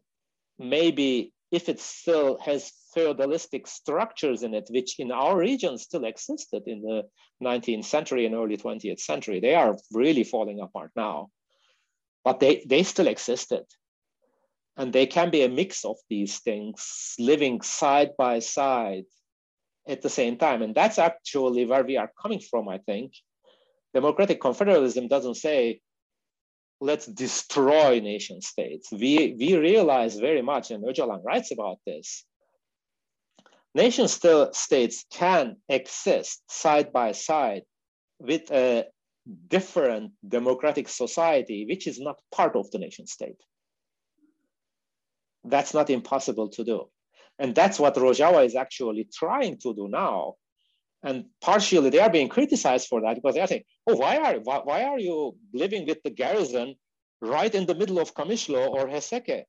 maybe if it still has feudalistic structures in it, which in our region still existed in the 19th century and early 20th century, they are really falling apart now. But they, they still existed. And they can be a mix of these things living side by side at the same time. And that's actually where we are coming from i think. Democratic confederalism doesn't say let's destroy nation states. We we realize very much and Öcalan writes about this nation states can exist side by side with a different democratic society which is not part of the nation state that's not impossible to do. And that's what Rojava is actually trying to do now. And partially they are being criticized for that because they are saying, oh, why are, why, why are you living with the garrison right in the middle of Kamishlo or Heseke?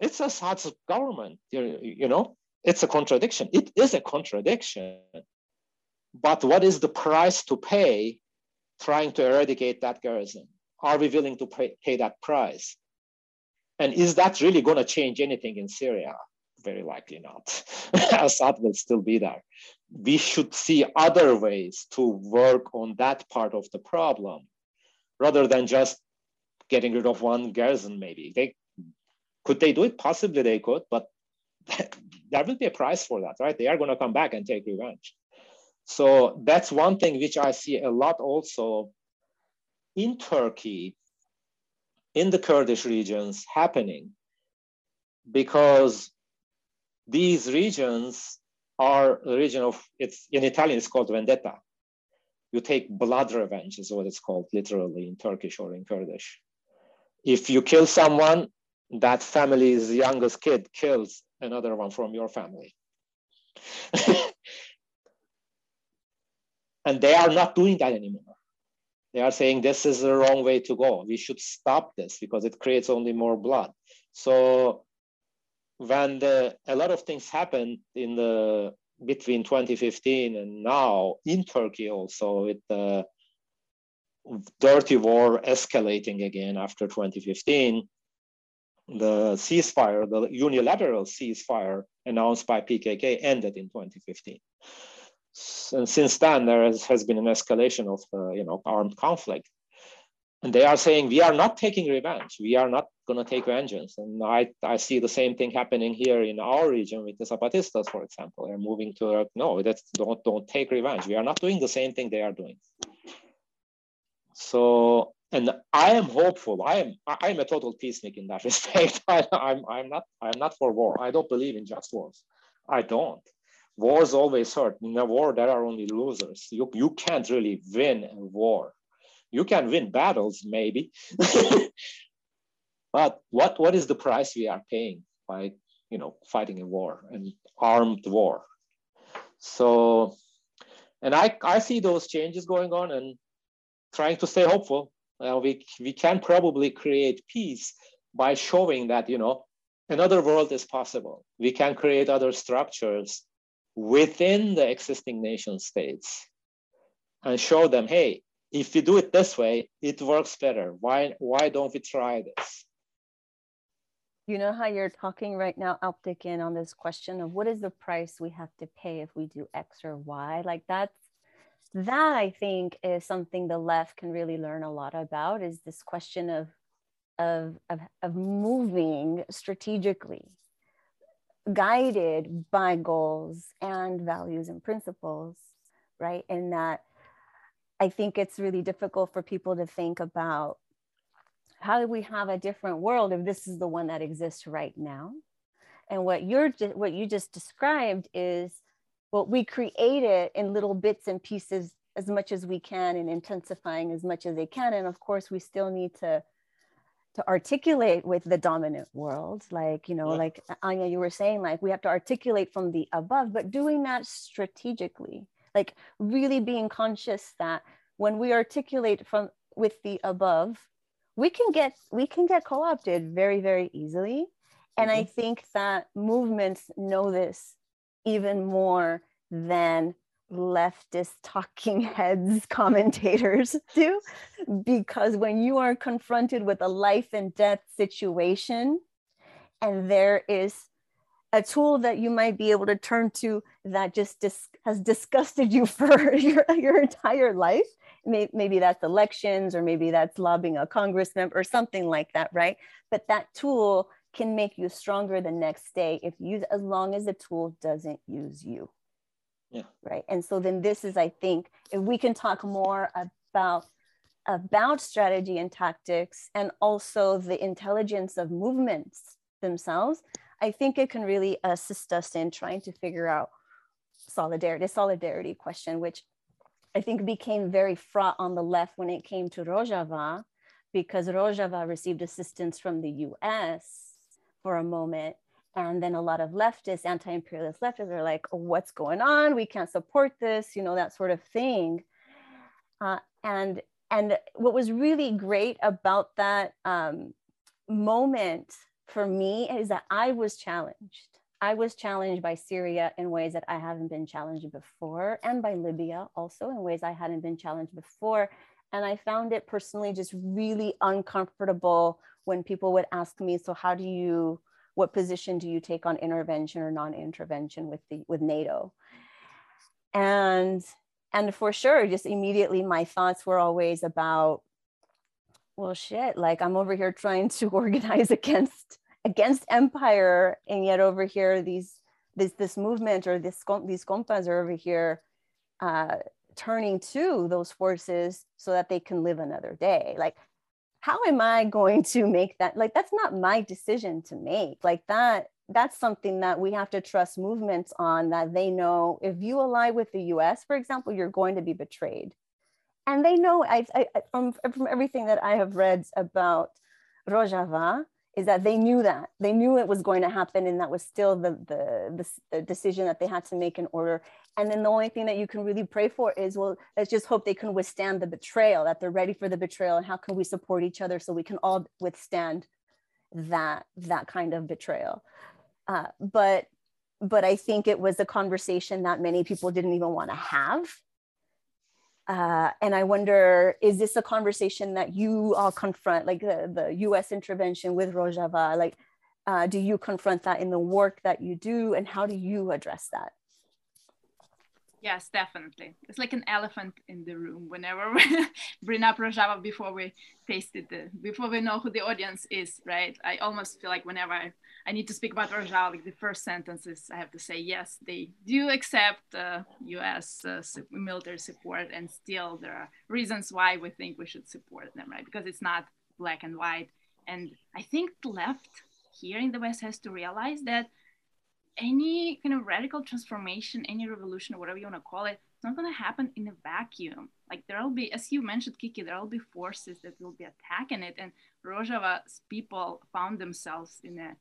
It's a Assad's government, you, you know, it's a contradiction. It is a contradiction. But what is the price to pay trying to eradicate that garrison? Are we willing to pay, pay that price? And is that really going to change anything in Syria? Very likely not. Assad will still be there. We should see other ways to work on that part of the problem rather than just getting rid of one garrison, maybe. They could they do it? Possibly they could, but there will be a price for that, right? They are going to come back and take revenge. So that's one thing which I see a lot also in Turkey, in the Kurdish regions happening, because these regions are the region of, it's in Italian, it's called vendetta. You take blood revenge is what it's called literally in Turkish or in Kurdish. If you kill someone, that family's youngest kid kills another one from your family. and they are not doing that anymore. They are saying this is the wrong way to go. We should stop this because it creates only more blood. So when the, a lot of things happened in the between 2015 and now in Turkey also with the dirty war escalating again after 2015, the ceasefire, the unilateral ceasefire announced by PKK ended in 2015. And since then, there has, has been an escalation of uh, you know armed conflict. And they are saying we are not taking revenge. We are not going to take vengeance. And I, I see the same thing happening here in our region with the Zapatistas, for example. They're moving to uh, no, that's don't don't take revenge. We are not doing the same thing they are doing. So and I am hopeful. I am I am a total peacenik in that respect. I, I'm I'm not I'm not for war. I don't believe in just wars. I don't. Wars always hurt. In a war, there are only losers. You you can't really win a war. You can win battles maybe, but what what is the price we are paying by you know fighting a war, an armed war? So, and I I see those changes going on and trying to stay hopeful uh, we, we can probably create peace by showing that, you know, another world is possible. We can create other structures within the existing nation states and show them, hey, if we do it this way, it works better. Why, why don't we try this? You know how you're talking right now, Alptekin, on this question of what is the price we have to pay if we do X or Y? Like that's that I think is something the left can really learn a lot about is this question of of, of, of moving strategically, guided by goals and values and principles, right? And that I think it's really difficult for people to think about how do we have a different world if this is the one that exists right now? And what you're what you just described is well, we create it in little bits and pieces as much as we can and intensifying as much as they can. And of course, we still need to to articulate with the dominant world like you know yeah. like anya you were saying like we have to articulate from the above but doing that strategically like really being conscious that when we articulate from with the above we can get we can get co-opted very very easily and mm-hmm. i think that movements know this even more than leftist talking heads commentators do. Because when you are confronted with a life and death situation and there is a tool that you might be able to turn to that just dis- has disgusted you for your, your entire life maybe that's elections or maybe that's lobbying a congressman or something like that right? But that tool can make you stronger the next day if you as long as the tool doesn't use you. Yeah. Right and so then this is i think if we can talk more about about strategy and tactics and also the intelligence of movements themselves i think it can really assist us in trying to figure out solidarity solidarity question which i think became very fraught on the left when it came to rojava because rojava received assistance from the us for a moment. And then a lot of leftists anti-imperialist leftists are like what's going on? We can't support this you know that sort of thing. Uh, and and what was really great about that um, moment for me is that i was challenged. I was challenged by syria in ways that i haven't been challenged before and by libya also in ways i hadn't been challenged before. And i found it personally just really uncomfortable when people would ask me so how do you what position do you take on intervention or non-intervention with the with NATO? And and for sure, just immediately my thoughts were always about, well, shit, like I'm over here trying to organize against against empire, and yet over here these this this movement or this these compas are over here uh, turning to those forces so that they can live another day. Like how am I going to make that? Like, that's not my decision to make. Like, that, that's something that we have to trust movements on that they know if you ally with the US, for example, you're going to be betrayed. And they know, I, I from, from everything that I have read about Rojava, is that they knew that. They knew it was going to happen and that was still the, the, the, decision that they had to make in order. And then the only thing that you can really pray for is well let's just hope they can withstand the betrayal that they're ready for the betrayal and how can we support each other so we can all withstand that that kind of betrayal. Uh, but but i think it was a conversation that many people didn't even want to have uh, and I wonder, is this a conversation that you all confront, like the, the US intervention with Rojava? Like, uh, do you confront that in the work that you do? And how do you address that? Yes, definitely. It's like an elephant in the room whenever we bring up Rojava before we taste it, before we know who the audience is, right? I almost feel like whenever I, I need to speak about Rojava, like the first sentences, I have to say, yes, they do accept uh, US uh, military support, and still there are reasons why we think we should support them, right? Because it's not black and white. And I think the left here in the West has to realize that any kind of radical transformation, any revolution, or whatever you want to call it, it's not going to happen in a vacuum. Like there'll be, as you mentioned, Kiki, there'll be forces that will be attacking it. And Rojava's people found themselves in a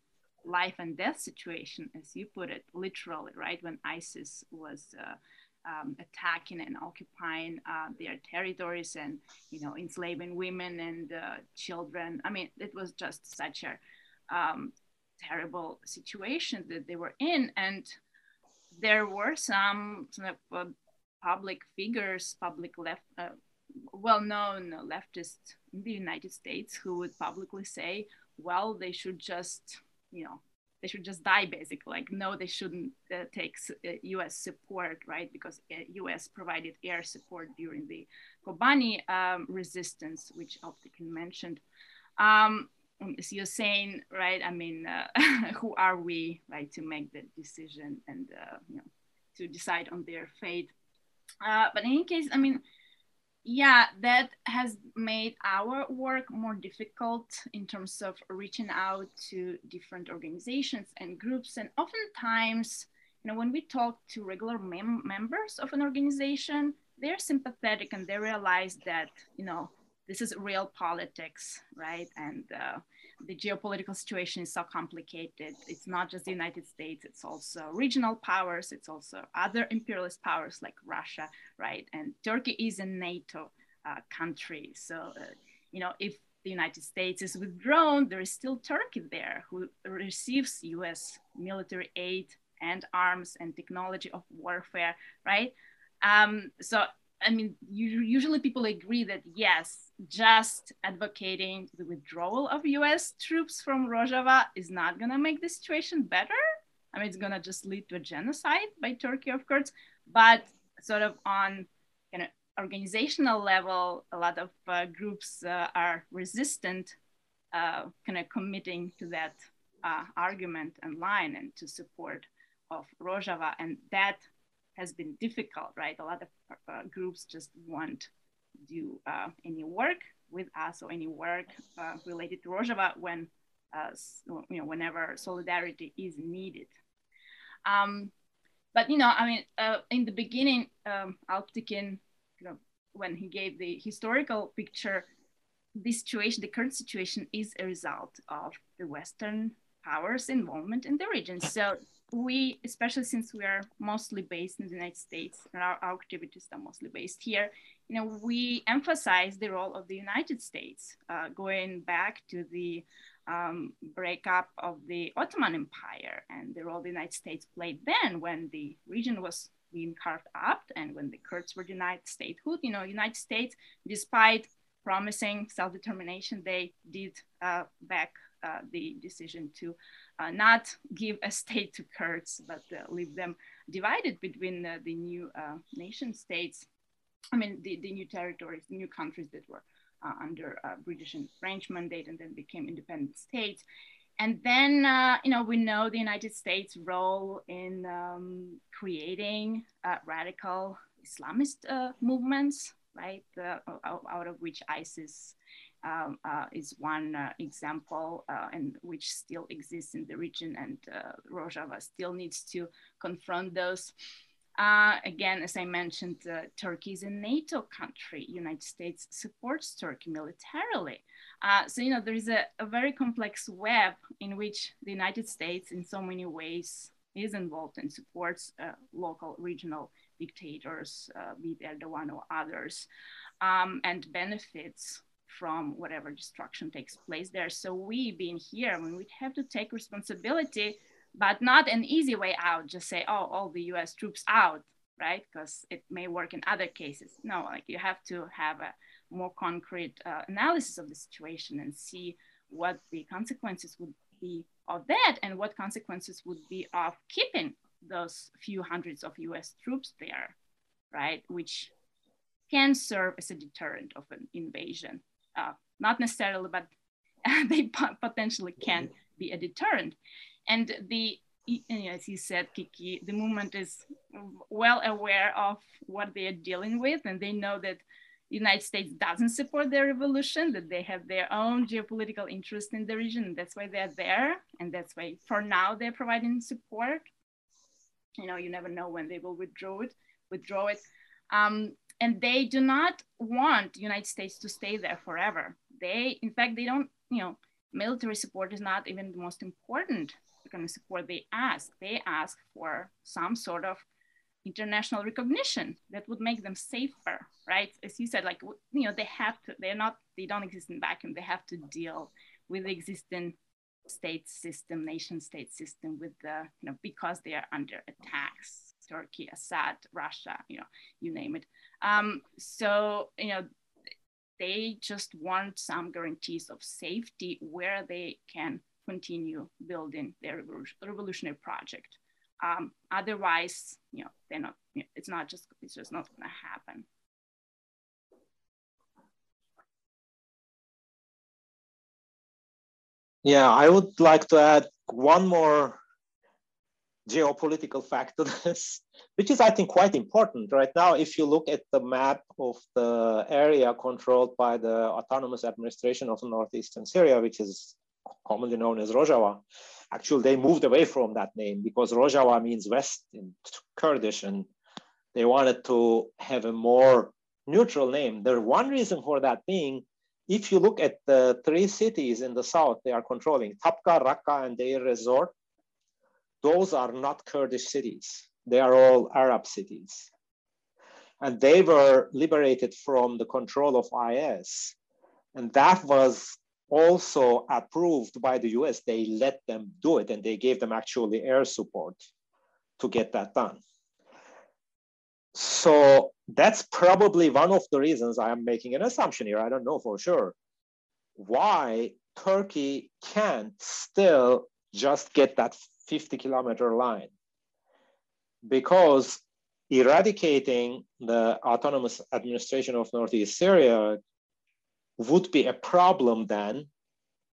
life and death situation, as you put it, literally, right? When ISIS was uh, um, attacking and occupying uh, their territories and, you know, enslaving women and uh, children. I mean, it was just such a um, terrible situation that they were in. And there were some sort of uh, public figures, public left, uh, well-known leftists in the United States who would publicly say, well, they should just, you know, they should just die basically. Like, no, they shouldn't uh, take US uh, support, right? Because US uh, provided air support during the Kobani um, resistance, which Alptekin mentioned. Um, um, as you're saying, right? I mean, uh, who are we, right, to make the decision and uh, you know to decide on their fate? Uh, but in any case, I mean, yeah, that has made our work more difficult in terms of reaching out to different organizations and groups. And oftentimes, you know, when we talk to regular mem- members of an organization, they're sympathetic and they realize that, you know, this is real politics, right? And uh, the geopolitical situation is so complicated. It's not just the United States, it's also regional powers, it's also other imperialist powers like Russia, right? And Turkey is a NATO uh, country. So, uh, you know, if the United States is withdrawn, there is still Turkey there who receives US military aid and arms and technology of warfare, right? Um, so I mean, usually people agree that yes, just advocating the withdrawal of US troops from Rojava is not going to make the situation better. I mean, it's going to just lead to a genocide by Turkey, of course. But sort of on you know, organizational level, a lot of uh, groups uh, are resistant, uh, kind of committing to that uh, argument and line and to support of Rojava. And that has been difficult, right? A lot of uh, groups just won't do uh, any work with us or any work uh, related to Rojava when, uh, you know, whenever solidarity is needed. Um, but you know, I mean, uh, in the beginning, um, Alptekin, you know, when he gave the historical picture, the situation, the current situation, is a result of the Western powers' involvement in the region. So we, especially since we are mostly based in the United States and our, our, activities are mostly based here, you know, we emphasize the role of the United States, uh, going back to the um, breakup of the Ottoman Empire and the role the United States played then when the region was being carved up and when the Kurds were denied statehood. You know, United States, despite promising self-determination, they did uh, back uh, the decision to uh, not give a state to Kurds, but uh, leave them divided between the new uh, nation states. I mean, the, the new territories, the new countries that were uh, under British and French mandate and then became independent states. And then, uh, you know, we know the United States' role in um, creating uh, radical Islamist uh, movements, right? out of which ISIS um, uh, is one uh, example uh, and which still exists in the region and Rojava still needs to confront those. again, as I mentioned, Turkey is a NATO country. United States supports Turkey militarily. so, you know, there is a, a very complex web in which the United States in so many ways is involved and supports uh, local regional dictators, uh, be it Erdogan or others, um, and benefits from whatever destruction takes place there. So we being here, I mean, we have to take responsibility, but not an easy way out, just say, oh, all the US troops out, right? Because it may work in other cases. No, like you have to have a more concrete uh, analysis of the situation and see what the consequences would be of that and what consequences would be of keeping those few hundreds of US troops there, right? Which can serve as a deterrent of an invasion uh, not necessarily, but they potentially can be a deterrent. And the, as you said, Kiki, the movement is well aware of what they are dealing with, and they know that the United States doesn't support their revolution, that they have their own geopolitical interest in the region. And that's why they're there. And that's why for now they're providing support. You know, you never know when they will withdraw it, withdraw it. Um, and they do not want United States to stay there forever. They, in fact, they don't, you know, military support is not even the most important kind of support they ask. They ask for some sort of international recognition that would make them safer, right? As you said, like, you know, they have to, they're not, they don't exist in vacuum. They have to deal with the existing state system, nation state system with the, you know, because they are under attacks Turkey, Assad, Russia, you know, you name it. Um, so, you know, they just want some guarantees of safety where they can continue building their revolutionary project. Um, otherwise, you know, they're not, you know, it's not just, it's just not gonna happen. Yeah, I would like to add one more geopolitical factors, which is, I think, quite important. Right now, if you look at the map of the area controlled by the Autonomous Administration of Northeastern Syria, which is commonly known as Rojava, actually they moved away from that name because Rojava means west in Kurdish, and they wanted to have a more neutral name. There's one reason for that being, if you look at the three cities in the south they are controlling, Tabqa, Raqqa, and Deir ez-Zor, those are not Kurdish cities. They are all Arab cities. And they were liberated from the control of IS. And that was also approved by the US. They let them do it and they gave them actually air support to get that done. So that's probably one of the reasons I am making an assumption here. I don't know for sure why Turkey can't still just get that 50 kilometer line because eradicating the autonomous administration of Northeast Syria would be a problem then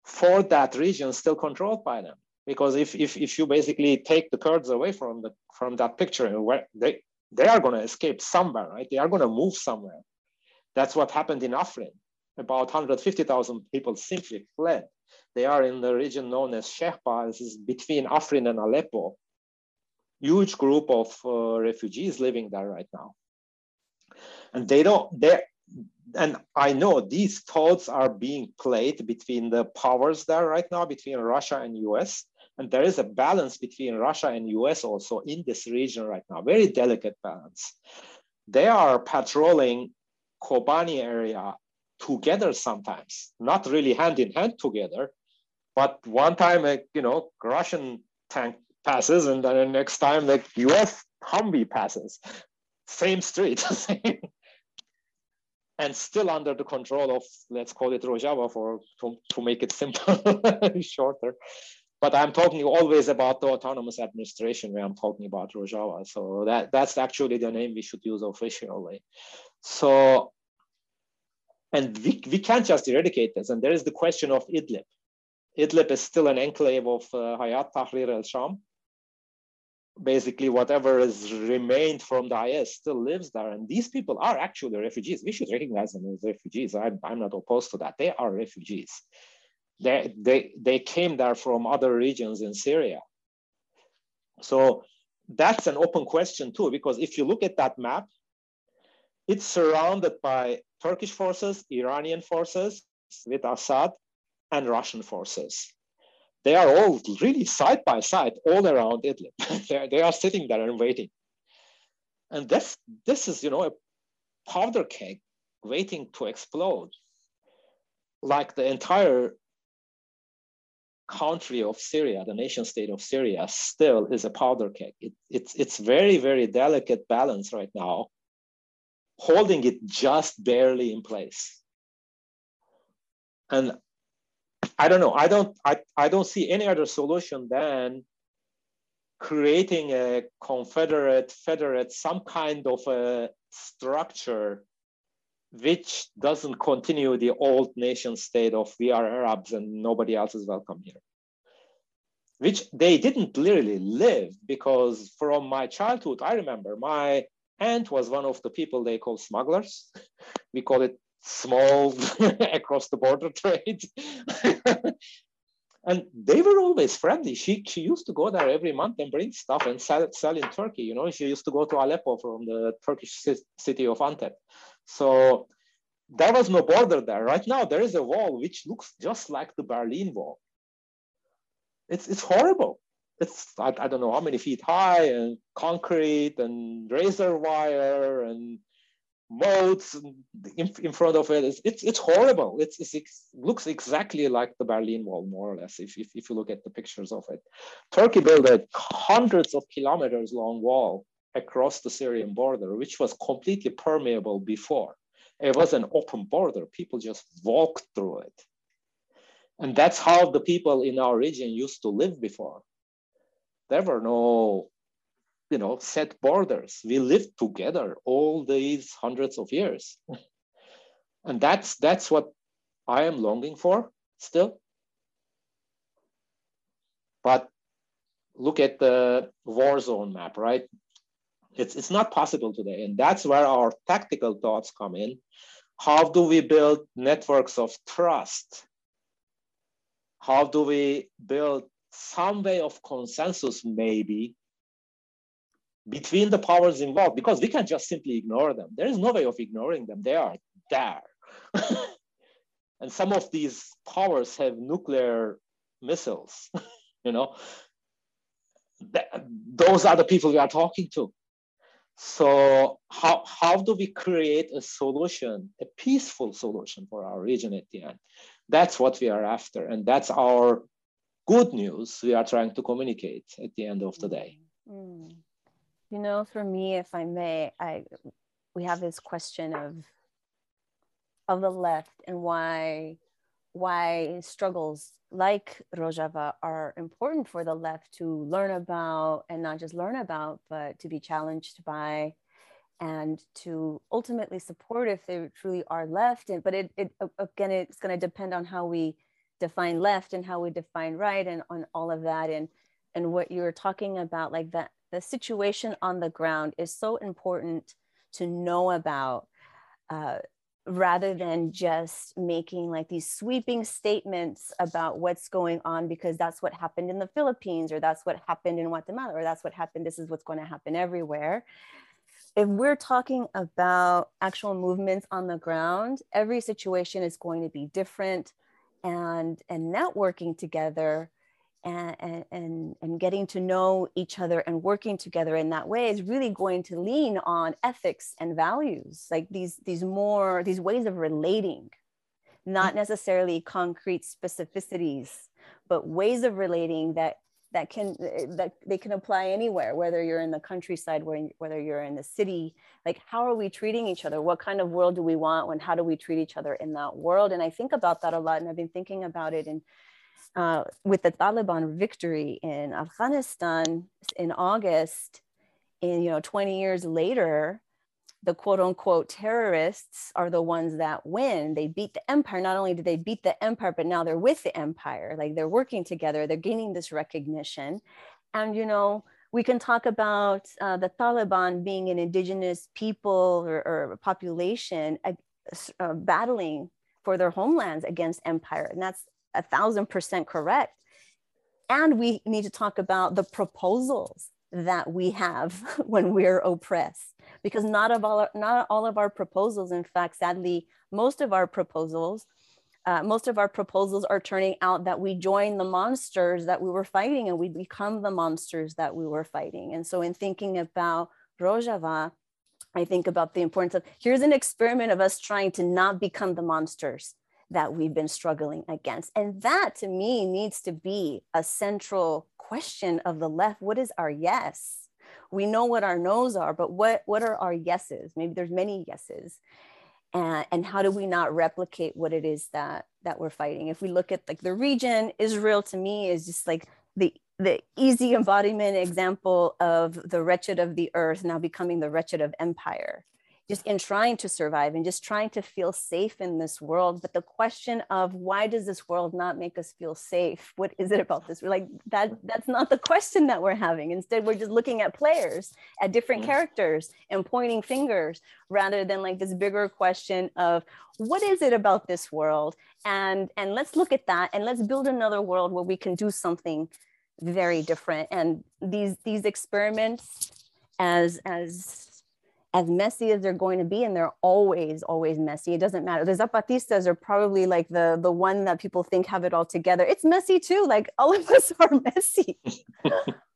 for that region still controlled by them. Because if, if, if you basically take the Kurds away from, the, from that picture, where they, they are going to escape somewhere, right? They are going to move somewhere. That's what happened in Afrin. About 150,000 people simply fled they are in the region known as Shahba. This is between Afrin and Aleppo. Huge group of uh, refugees living there right now. And they don't, they and I know these thoughts are being played between the powers there right now, between Russia and US. And there is a balance between Russia and US also in this region right now, very delicate balance. They are patrolling Kobani area together sometimes, not really hand in hand together, but one time, a, you know, Russian tank passes and then the next time the US Humvee passes. Same street, and still under the control of, let's call it Rojava for to, to make it simple, shorter. But I'm talking always about the autonomous administration when I'm talking about Rojava. So that, that's actually the name we should use officially. So, and we, we can't just eradicate this. And there is the question of Idlib. Idlib is still an enclave of uh, Hayat Tahrir al-Sham basically whatever is remained from the IS still lives there. And these people are actually refugees. We should recognize them as refugees. I'm, I'm not opposed to that. They are refugees. They, they, they came there from other regions in Syria. So that's an open question too, because if you look at that map, it's surrounded by Turkish forces, Iranian forces with Assad, and Russian forces they are all really side by side all around Idlib. they are sitting there and waiting. And this, this is, you know, a powder keg waiting to explode. Like the entire country of Syria, the nation state of Syria, still is a powder keg. It, it's, it's very, very delicate balance right now, holding it just barely in place. And I don't know. I don't. I, I don't see any other solution than creating a confederate, federate, some kind of a structure which doesn't continue the old nation state of we are Arabs and nobody else is welcome here. Which they didn't literally live because from my childhood, I remember my aunt was one of the people they call smugglers. we call it small across the border trade. and they were always friendly. She, she used to go there every month and bring stuff and sell sell in Turkey. You know, she used to go to Aleppo from the Turkish city of Antep. So there was no border there. Right now, there is a wall which looks just like the Berlin Wall. It's, it's horrible. It's, I, I don't know how many feet high and concrete and razor wire and modes in, in front of it. It's, it's, it's horrible. It's, it's, it looks exactly like the Berlin Wall, more or less, if, if, if you look at the pictures of it. Turkey built a hundreds of kilometers long wall across the Syrian border, which was completely permeable before. It was an open border. People just walked through it. And that's how the people in our region used to live before. There were no you know, set borders. We lived together all these hundreds of years. and that's that's what I am longing for still. But look at the war zone map, right? It's, it's not possible today. And that's where our tactical thoughts come in. How do we build networks of trust? How do we build some way of consensus, maybe, between the powers involved because we can't just simply ignore them. There is no way of ignoring them. They are there. and some of these powers have nuclear missiles, you know. those are the people we are talking to. So how, how do we create a solution, a peaceful solution for our region at the end? That's what we are after. And that's our good news we are trying to communicate at the end of the day. Mm. You know, for me, if I may, I we have this question of of the left and why why struggles like Rojava are important for the left to learn about and not just learn about, but to be challenged by and to ultimately support if they truly are left. And but it, it again, it's going to depend on how we define left and how we define right and on all of that. And and what you were talking about, like that the situation on the ground is so important to know about uh, rather than just making like these sweeping statements about what's going on because that's what happened in the Philippines or that's what happened in Guatemala or that's what happened this is what's going to happen everywhere. If we're talking about actual movements on the ground every situation is going to be different and and networking together and, and, and getting to know each other and working together in that way is really going to lean on ethics and values like these these more these ways of relating. Not mm-hmm. necessarily concrete specificities but ways of relating that that can that they can apply anywhere whether you're in the countryside whether you're in the city like how are we treating each other? What kind of world do we want and how do we treat each other in that world? And i think about that a lot and i've been thinking about it in uh, with the Taliban victory in Afghanistan in August, and you know, 20 years later, the quote unquote terrorists are the ones that win. They beat the empire. Not only did they beat the empire, but now they're with the empire. Like they're working together, they're gaining this recognition. And, you know, we can talk about uh, the Taliban being an indigenous people or, or population uh, uh, battling for their homelands against empire. And that's a thousand percent correct. And we need to talk about the proposals that we have when we're oppressed, because not of all not all of our proposals, in fact, sadly, most of our proposals, uh, most of our proposals are turning out that we join the monsters that we were fighting and we become the monsters that we were fighting. And so, in thinking about Rojava, I think about the importance of here's an experiment of us trying to not become the monsters that we've been struggling against. And that to me needs to be a central question of the left. What is our yes? We know what our no's are, but what, what are our yeses? Maybe there's many yeses. And, and how do we not replicate what it is that that we're fighting? If we look at like the region, Israel to me is just like the the easy embodiment example of the wretched of the earth now becoming the wretched of empire just in trying to survive and just trying to feel safe in this world. But the question of why does this world not make us feel safe? What is it about this? We're like that that's not the question that we're having. Instead we're just looking at players at different characters and pointing fingers rather than like this bigger question of what is it about this world? And and let's look at that and let's build another world where we can do something very different. And these these experiments as as as messy as they're going to be and they're always always messy. It doesn't matter. The zapatistas are probably like the the one that people think have it all together. It's messy too. Like all of us are messy.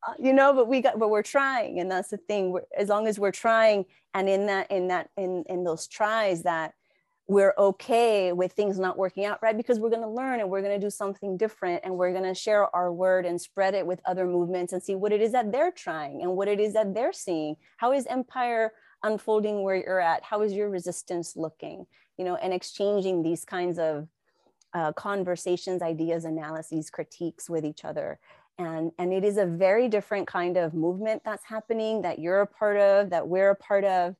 Uh, you know but we got but we're trying and that's the thing. We're, as long as we're trying and in that in that in in those tries that we're okay with things not working out right? Because we're going to learn and we're going to do something different and we're going to share our word and spread it with other movements and see what it is that they're trying and what it is that they're seeing. How is empire unfolding where you're at? How is your resistance looking? You know and exchanging these kinds of uh, conversations ideas analyses critiques with each other. And and it is a very different kind of movement that's happening that you're a part of that we're a part of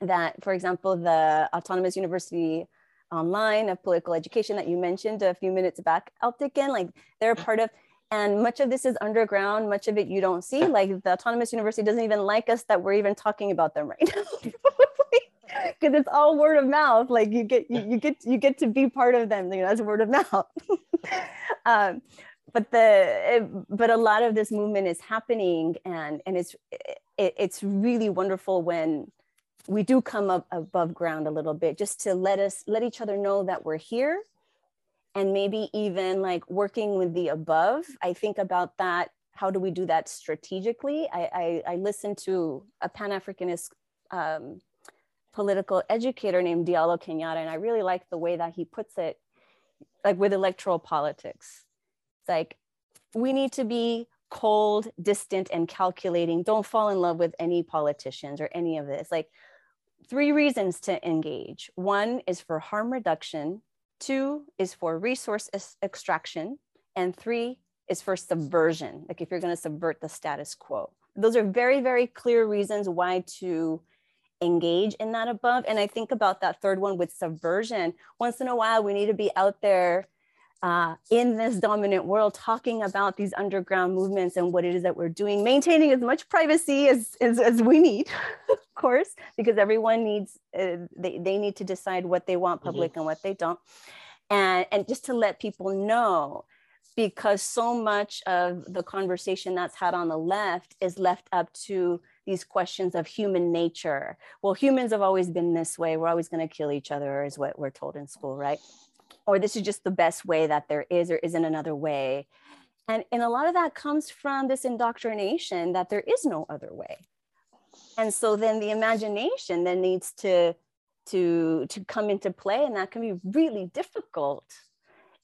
that for example the autonomous university online of political education that you mentioned a few minutes back Alptekin, like they're a part of and much of this is underground much of it you don't see like the autonomous university doesn't even like us that we're even talking about them right now. Because it's all word of mouth like you get you, you, get you get to be part of them you know as word of mouth. Um, but the it, but a lot of this movement is happening and and it's it, it's really wonderful when we do come up above ground a little bit just to let us let each other know that we're here and maybe even like working with the above. I think about that. How do we do that strategically? I, I, I listened to a Pan Africanist um, political educator named Diallo Kenyatta, and I really like the way that he puts it, like with electoral politics. It's like we need to be cold, distant, and calculating. Don't fall in love with any politicians or any of this. Like three reasons to engage. One is for harm reduction. Two is for resource extraction. And three is for subversion, like if you're going to subvert the status quo. Those are very, very clear reasons why to engage in that above. And I think about that third one with subversion. Once in a while, we need to be out there uh, in this dominant world talking about these underground movements and what it is that we're doing, maintaining as much privacy as, as, as we need, of course, because everyone needs, uh, they, they need to decide what they want mm-hmm. public mm-hmm. and what they don't. And, and just to let people know, because so much of the conversation that's had on the left is left up to these questions of human nature. Well, humans have always been this way. We're always going to kill each other, is what we're told in school, right? Or this is just the best way that there is or isn't another way And, and a lot of that comes from this indoctrination that there is no other way. And so then the imagination then needs to, to, to come into play, and that can be really difficult.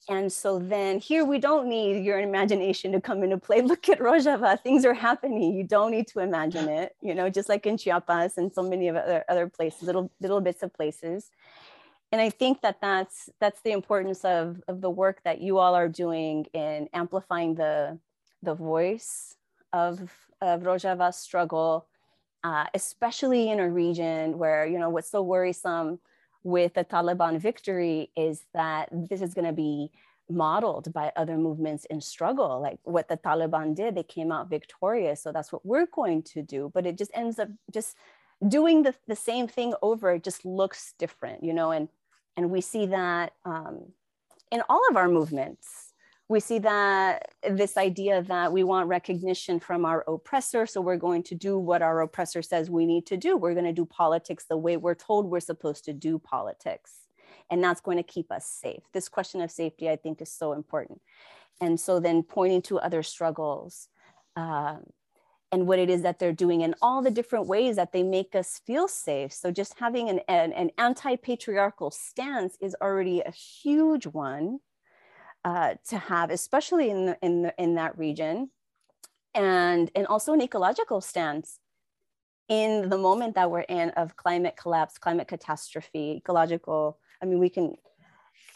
And so then here we don't need your imagination to come into play. Look at Rojava, things are happening. You don't need to imagine it, you know, just like in Chiapas and so many of other, other places, little, little bits of places and I think that that's that's the importance of of the work that you all are doing in amplifying the the voice of of Rojava's struggle, uh, especially in a region where you know what's so worrisome with the Taliban victory is that this is going to be modeled by other movements in struggle. Like what the taliban did they came out victorious so that's what we're going to do. But it just ends up just doing the, the same thing over just looks different you know and and we see that um, in all of our movements. We see that this idea that we want recognition from our oppressor. So we're going to do what our oppressor says we need to do. We're going to do politics the way we're told we're supposed to do politics. And that's going to keep us safe. This question of safety, I think, is so important. And so then pointing to other struggles, um, and what it is that they're doing and all the different ways that they make us feel safe. So just having an, an, an anti-patriarchal stance is already a huge one uh, to have, especially in, the, in, the, in that region. And, and also an ecological stance in the moment that we're in of climate collapse, climate catastrophe, ecological, I mean, we can,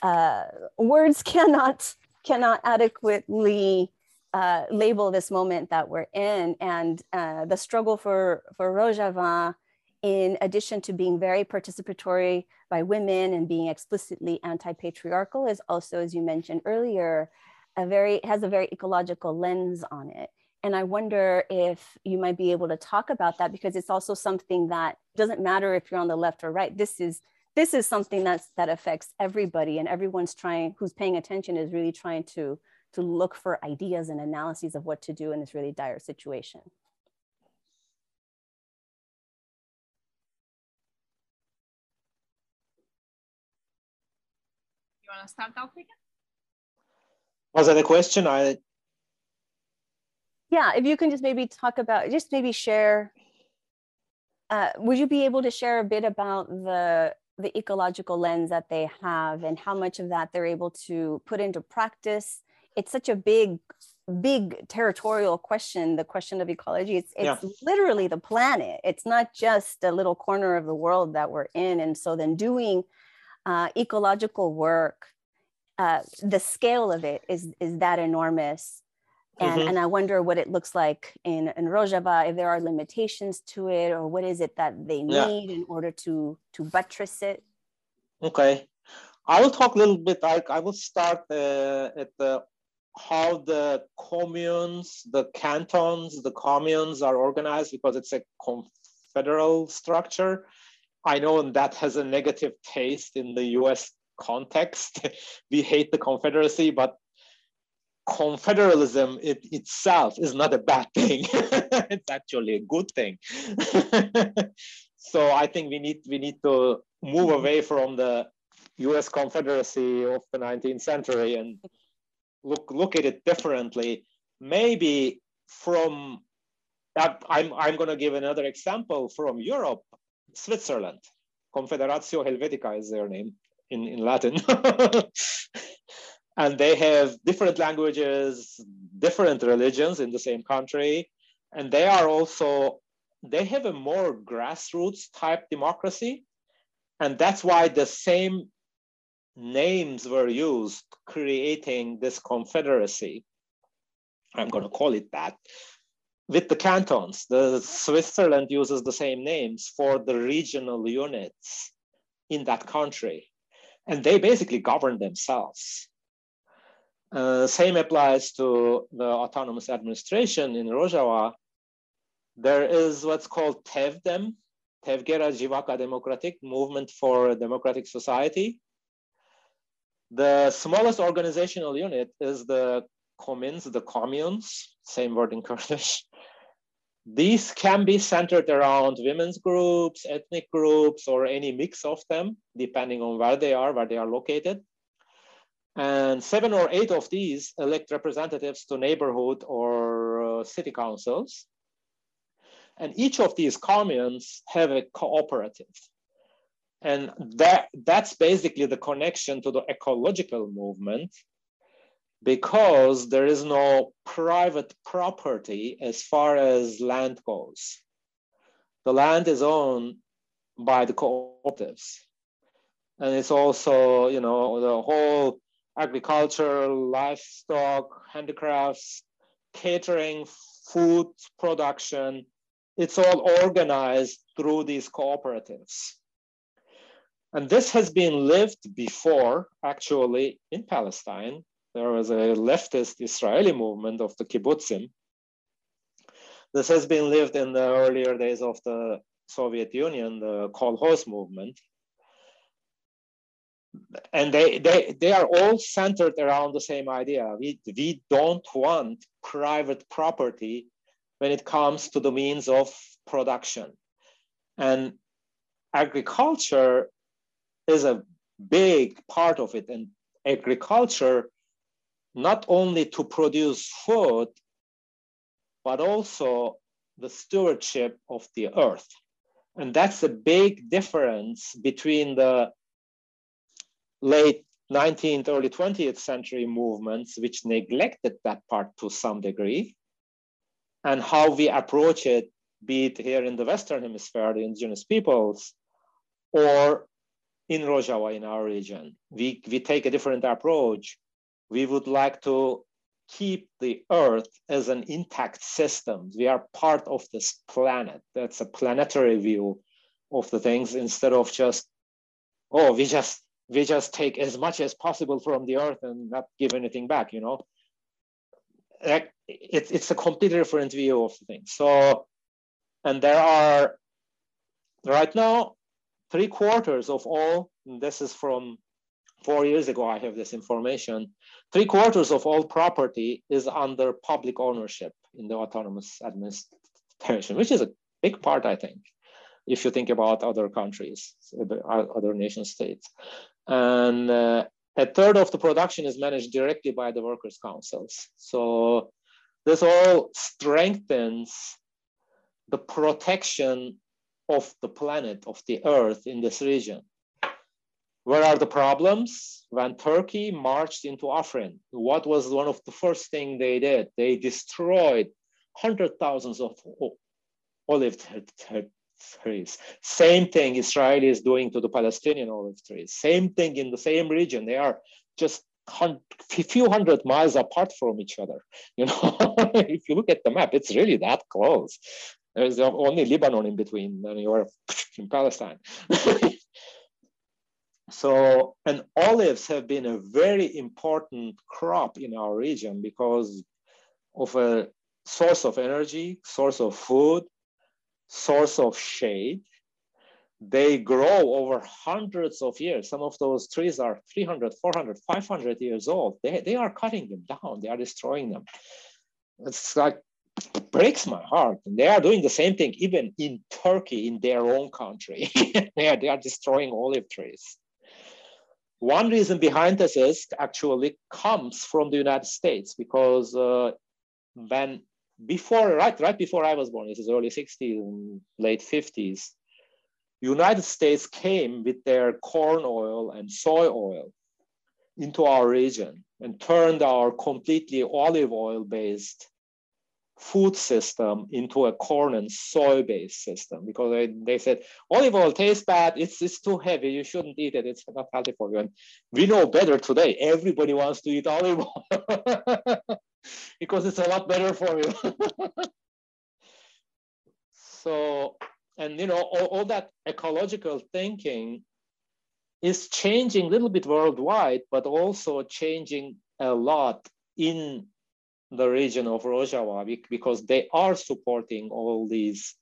uh, words cannot, cannot adequately uh, label this moment that we're in and uh, the struggle for, for Rojava, in addition to being very participatory by women and being explicitly anti-patriarchal is also, as you mentioned earlier, a very, has a very ecological lens on it. And I wonder if you might be able to talk about that because it's also something that doesn't matter if you're on the left or right. This is this is something that's that affects everybody and everyone's trying who's paying attention is really trying to to look for ideas and analyses of what to do in this really dire situation. You want to start, Taufik? Was that a question? I yeah, if you can just maybe talk about, just maybe share. Uh, would you be able to share a bit about the the ecological lens that they have and how much of that they're able to put into practice it's such a big big territorial question the question of ecology it's it's yeah. literally the planet it's not just a little corner of the world that we're in and so then doing uh, ecological work uh, the scale of it is is that enormous and, mm-hmm. and I wonder what it looks like in, in Rojava, if there are limitations to it, or what is it that they need yeah. in order to, to buttress it? Okay. I will talk a little bit, I, I will start uh, at the how the communes, the cantons, the communes are organized because it's a confederal structure. I know that has a negative taste in the US context. we hate the Confederacy, but confederalism it, itself is not a bad thing. it's actually a good thing. so I think we need we need to move away from the US Confederacy of the 19th century and look look at it differently. Maybe from uh, I'm I'm going to give another example from Europe, Switzerland. Confoederatio Helvetica is their name in, in Latin. and they have different languages, different religions in the same country. And they are also, they have a more grassroots type democracy. And that's why the same names were used creating this confederacy. I'm going to call it that. With the cantons, the Switzerland uses the same names for the regional units in that country, and they basically govern themselves. Uh, same applies to the autonomous administration in Rojava. There is what's called TEVDEM, Tevgera Civaka Democratic Movement for Democratic Society. The smallest organizational unit is the communes, the communes, same word in Kurdish. These can be centered around women's groups, ethnic groups, or any mix of them, depending on where they are, where they are located. And seven or eight of these elect representatives to neighborhood or uh, city councils. And each of these communes have a cooperative. And that, that's basically the connection to the ecological movement because there is no private property as far as land goes. The land is owned by the cooperatives. And it's also, you know, the whole agriculture, livestock, handicrafts, catering, food production, it's all organized through these cooperatives. And this has been lived before, actually, in Palestine. There was a leftist Israeli movement of the kibbutzim. This has been lived in the earlier days of the Soviet Union, the kolkhoz movement. And they, they, they are all centered around the same idea. We, we don't want private property when it comes to the means of production. And agriculture is a big part of it. And agriculture, not only to produce food, but also the stewardship of the earth. And that's a big difference between the late 19th, early 20th century movements, which neglected that part to some degree, and how we approach it, be it here in the Western Hemisphere, the indigenous peoples, or in Rojava, in our region. We, we take a different approach. We would like to keep the Earth as an intact system. We are part of this planet. That's a planetary view of the things instead of just, oh, we just we just take as much as possible from the Earth and not give anything back. You know, it's it's a completely different view of things. So, and there are right now three quarters of all, this is from four years ago, I have this information, three quarters of all property is under public ownership in the autonomous administration, which is a big part, I think, if you think about other countries, other nation states. And uh, a third of the production is managed directly by the workers' councils. So this all strengthens the protection of the planet, of the earth in this region. Where are the problems? When Turkey marched into Afrin, what was one of the first thing they did? They destroyed hundred thousands of olive trees. Same thing Israel is doing to the Palestinian olive trees. Same thing in the same region. They are just a few hundred miles apart from each other. You know, if you look at the map, it's really that close. There's only Lebanon in between, and you're in Palestine. so, and olives have been a very important crop in our region because of a source of energy, source of food, source of shade. They grow over hundreds of years. Some of those trees are 300, 400, 500 years old. They, they are cutting them down, they are destroying them. It's like breaks my heart. They are doing the same thing even in Turkey, in their own country. they, are, they are destroying olive trees. One reason behind this is actually comes from the United States because uh, when before, right, right before I was born, this is early 60s late 50s, United States came with their corn oil and soy oil into our region and turned our completely olive oil based food system into a corn and soy based system because they, they said olive oil tastes bad. It's, it's too heavy. You shouldn't eat it. It's not healthy for you. And we know better today. Everybody wants to eat olive oil because it's a lot better for you. So and you know all, all that ecological thinking is changing a little bit worldwide but also changing a lot in the region of Rojava because they are supporting all these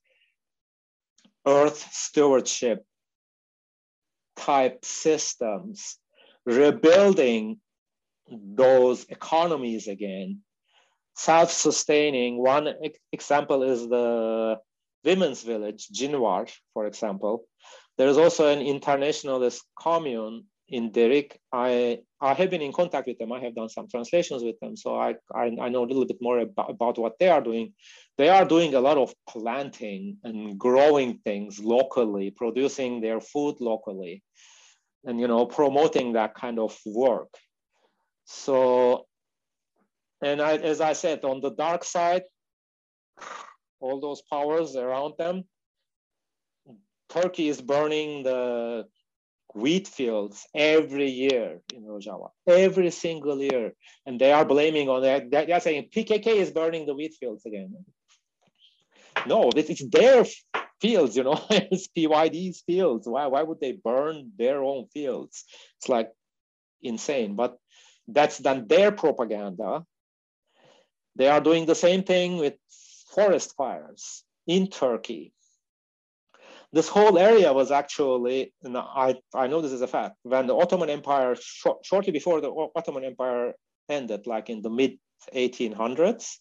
earth stewardship type systems, rebuilding those economies again, self-sustaining. One example is the women's village, Jinwar, for example. There is also an internationalist commune in Derik. I I have been in contact with them. I have done some translations with them, so I I, I know a little bit more about, about what they are doing. They are doing a lot of planting and growing things locally, producing their food locally, and you know promoting that kind of work. So, and I, as I said, on the dark side, all those powers around them. Turkey is burning the wheat fields every year in Rojava, every single year. And they are blaming on that. They're saying PKK is burning the wheat fields again. No, it's their fields, you know, it's PYD's fields. Why, why would they burn their own fields? It's like insane, but that's done their propaganda. They are doing the same thing with forest fires in Turkey this whole area was actually, I, I know this is a fact, when the Ottoman Empire, short, shortly before the Ottoman Empire ended, like in the mid 1800s,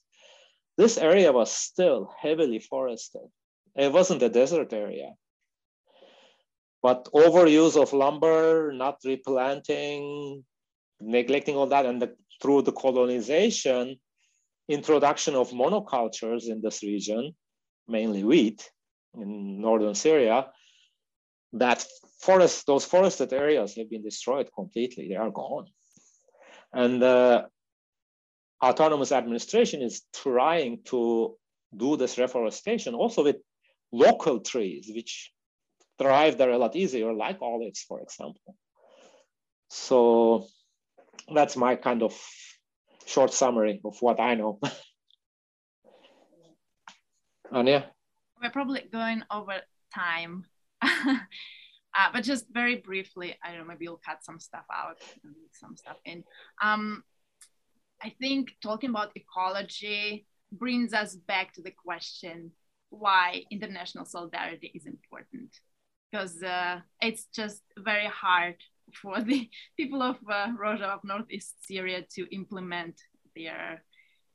this area was still heavily forested. It wasn't a desert area. But overuse of lumber, not replanting, neglecting all that, and the, through the colonization, introduction of monocultures in this region, mainly wheat, in northern Syria, that forest, those forested areas have been destroyed completely. They are gone. And the autonomous administration is trying to do this reforestation also with local trees, which thrive there a lot easier, like olives, for example. So that's my kind of short summary of what I know. Anya? We're probably going over time. uh, but just very briefly, I don't know, maybe you'll cut some stuff out and some stuff in. Um, I think talking about ecology brings us back to the question why international solidarity is important. Because uh, it's just very hard for the people of uh, Rojava of Northeast Syria to implement their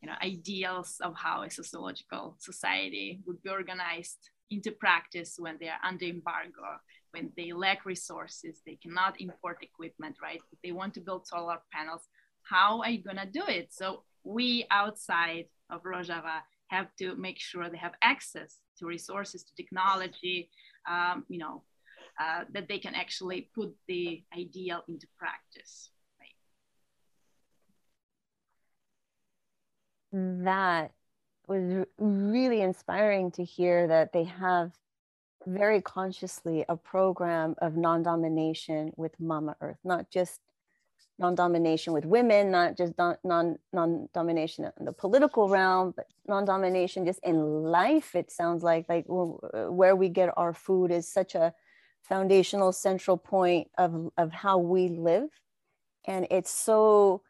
you know, ideals of how a sociological society would be organized into practice when they are under embargo, when they lack resources, they cannot import equipment, right? If they want to build solar panels, how are you gonna do it? So we outside of Rojava have to make sure they have access to resources, to technology, um, you know, uh, that they can actually put the ideal into practice. That was really inspiring to hear that they have very consciously a program of non-domination with mama earth not just non-domination with women not just non non-domination in the political realm but non-domination just in life it sounds like like where we get our food is such a foundational central point of of how we live. And it's so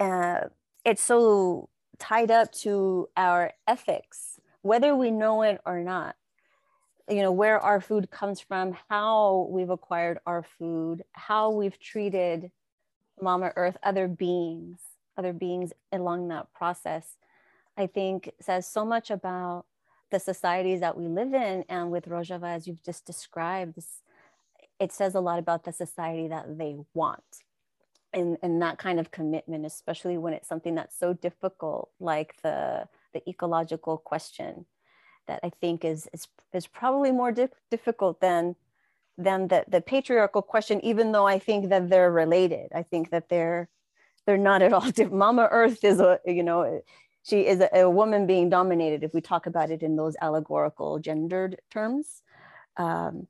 uh, it's so tied up to our ethics, whether we know it or not. You know, where our food comes from, how we've acquired our food, how we've treated Mama Earth, other beings, other beings along that process, I think says so much about the societies that we live in. And with Rojava, as you've just described, it says a lot about the society that they want and, and that kind of commitment, especially when it's something that's so difficult, like the, the ecological question that I think is, is, is probably more di- difficult than, than the, the patriarchal question, even though I think that they're related. I think that they're, they're not at all different. Mama Earth is a, you know, she is a, a, woman being dominated if we talk about it in those allegorical gendered terms. Um,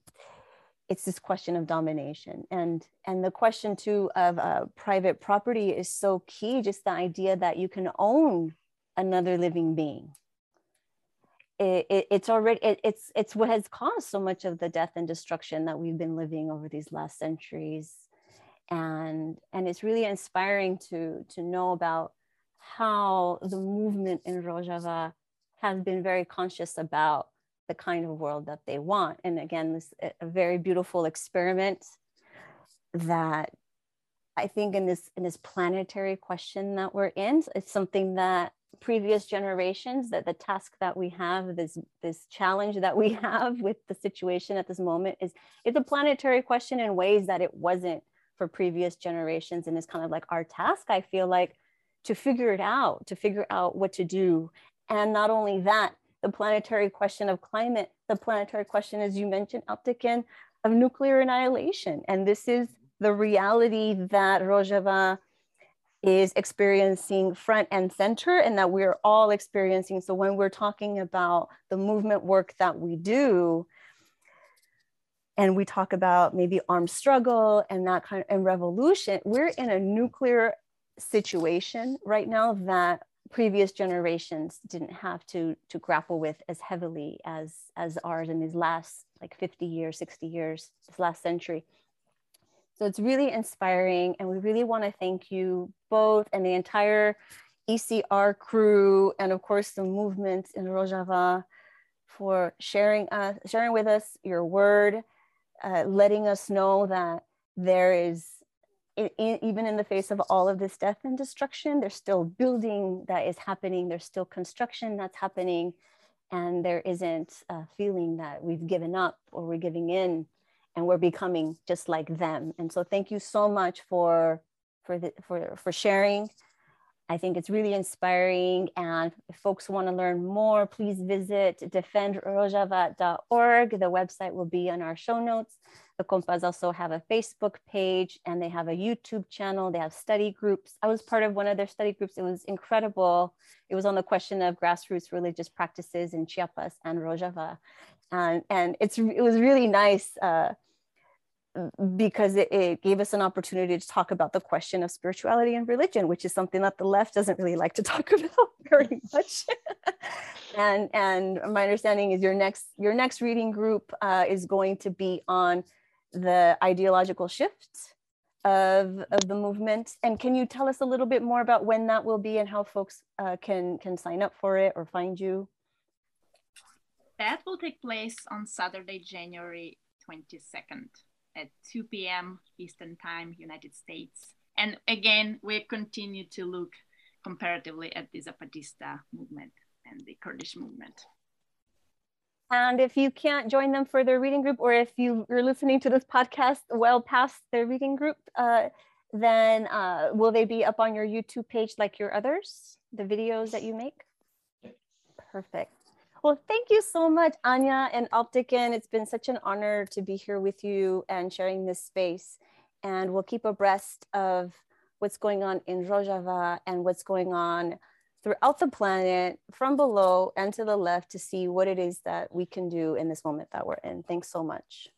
it's this question of domination. And and the question too of uh, private property is so key just the idea that you can own another living being. It, it, it's already it, it's it's what has caused so much of the death and destruction that we've been living over these last centuries. And and it's really inspiring to to know about how the movement in rojava has been very conscious about the kind of world that they want. And again, this a very beautiful experiment that I think in this in this planetary question that we're in, it's something that previous generations that the task that we have this this challenge that we have with the situation at this moment is it's a planetary question in ways that it wasn't for previous generations and it's kind of like our task i feel like to figure it out to figure out what to do and not only that the planetary question of climate the planetary question as you mentioned Alptekin, of nuclear annihilation. And this is the reality that rojava is experiencing front and center and that we're all experiencing. So when we're talking about the movement work that we do and we talk about maybe armed struggle and that kind of and revolution we're in a nuclear situation right now that previous generations didn't have to to grapple with as heavily as as ours in these last like 50 years 60 years this last century. So it's really inspiring and we really want to thank you both and the entire ecr crew and of course the movement in rojava for sharing us sharing with us your word uh, letting us know that there is, in, in, even in the face of all of this death and destruction, there's still building that is happening, there's still construction that's happening, and there isn't a feeling that we've given up or we're giving in and we're becoming just like them. And so thank you so much for, for, the, for, for sharing I think it's really inspiring. And if folks want to learn more, please visit defendrojava.org. The website will be on our show notes. The compas also have a Facebook page and they have a YouTube channel. They have study groups. I was part of one of their study groups. It was incredible. It was on the question of grassroots religious practices in Chiapas and Rojava. And, and it's, it was really nice. Uh, because it, it, gave us an opportunity to talk about the question of spirituality and religion, which is something that the left doesn't really like to talk about very much. and and my understanding is your next your next reading group uh, is going to be on the ideological shift of of the movement. And can you tell us a little bit more about when that will be and how folks uh, can can sign up for it or find you? That will take place on Saturday, January 22nd at 2 p.m. Eastern Time, United States. And again, we continue to look comparatively at the Zapatista movement and the Kurdish movement. And if you can't join them for their reading group, or if you, are listening to this podcast well past their reading group, uh, then uh, will they be up on your YouTube page like your others, the videos that you make? Perfect. Well, thank you so much, Anya and Alptekin. It's been such an honor to be here with you and sharing this space. And we'll keep abreast of what's going on in Rojava and what's going on throughout the planet from below and to the left to see what it is that we can do in this moment that we're in. Thanks so much.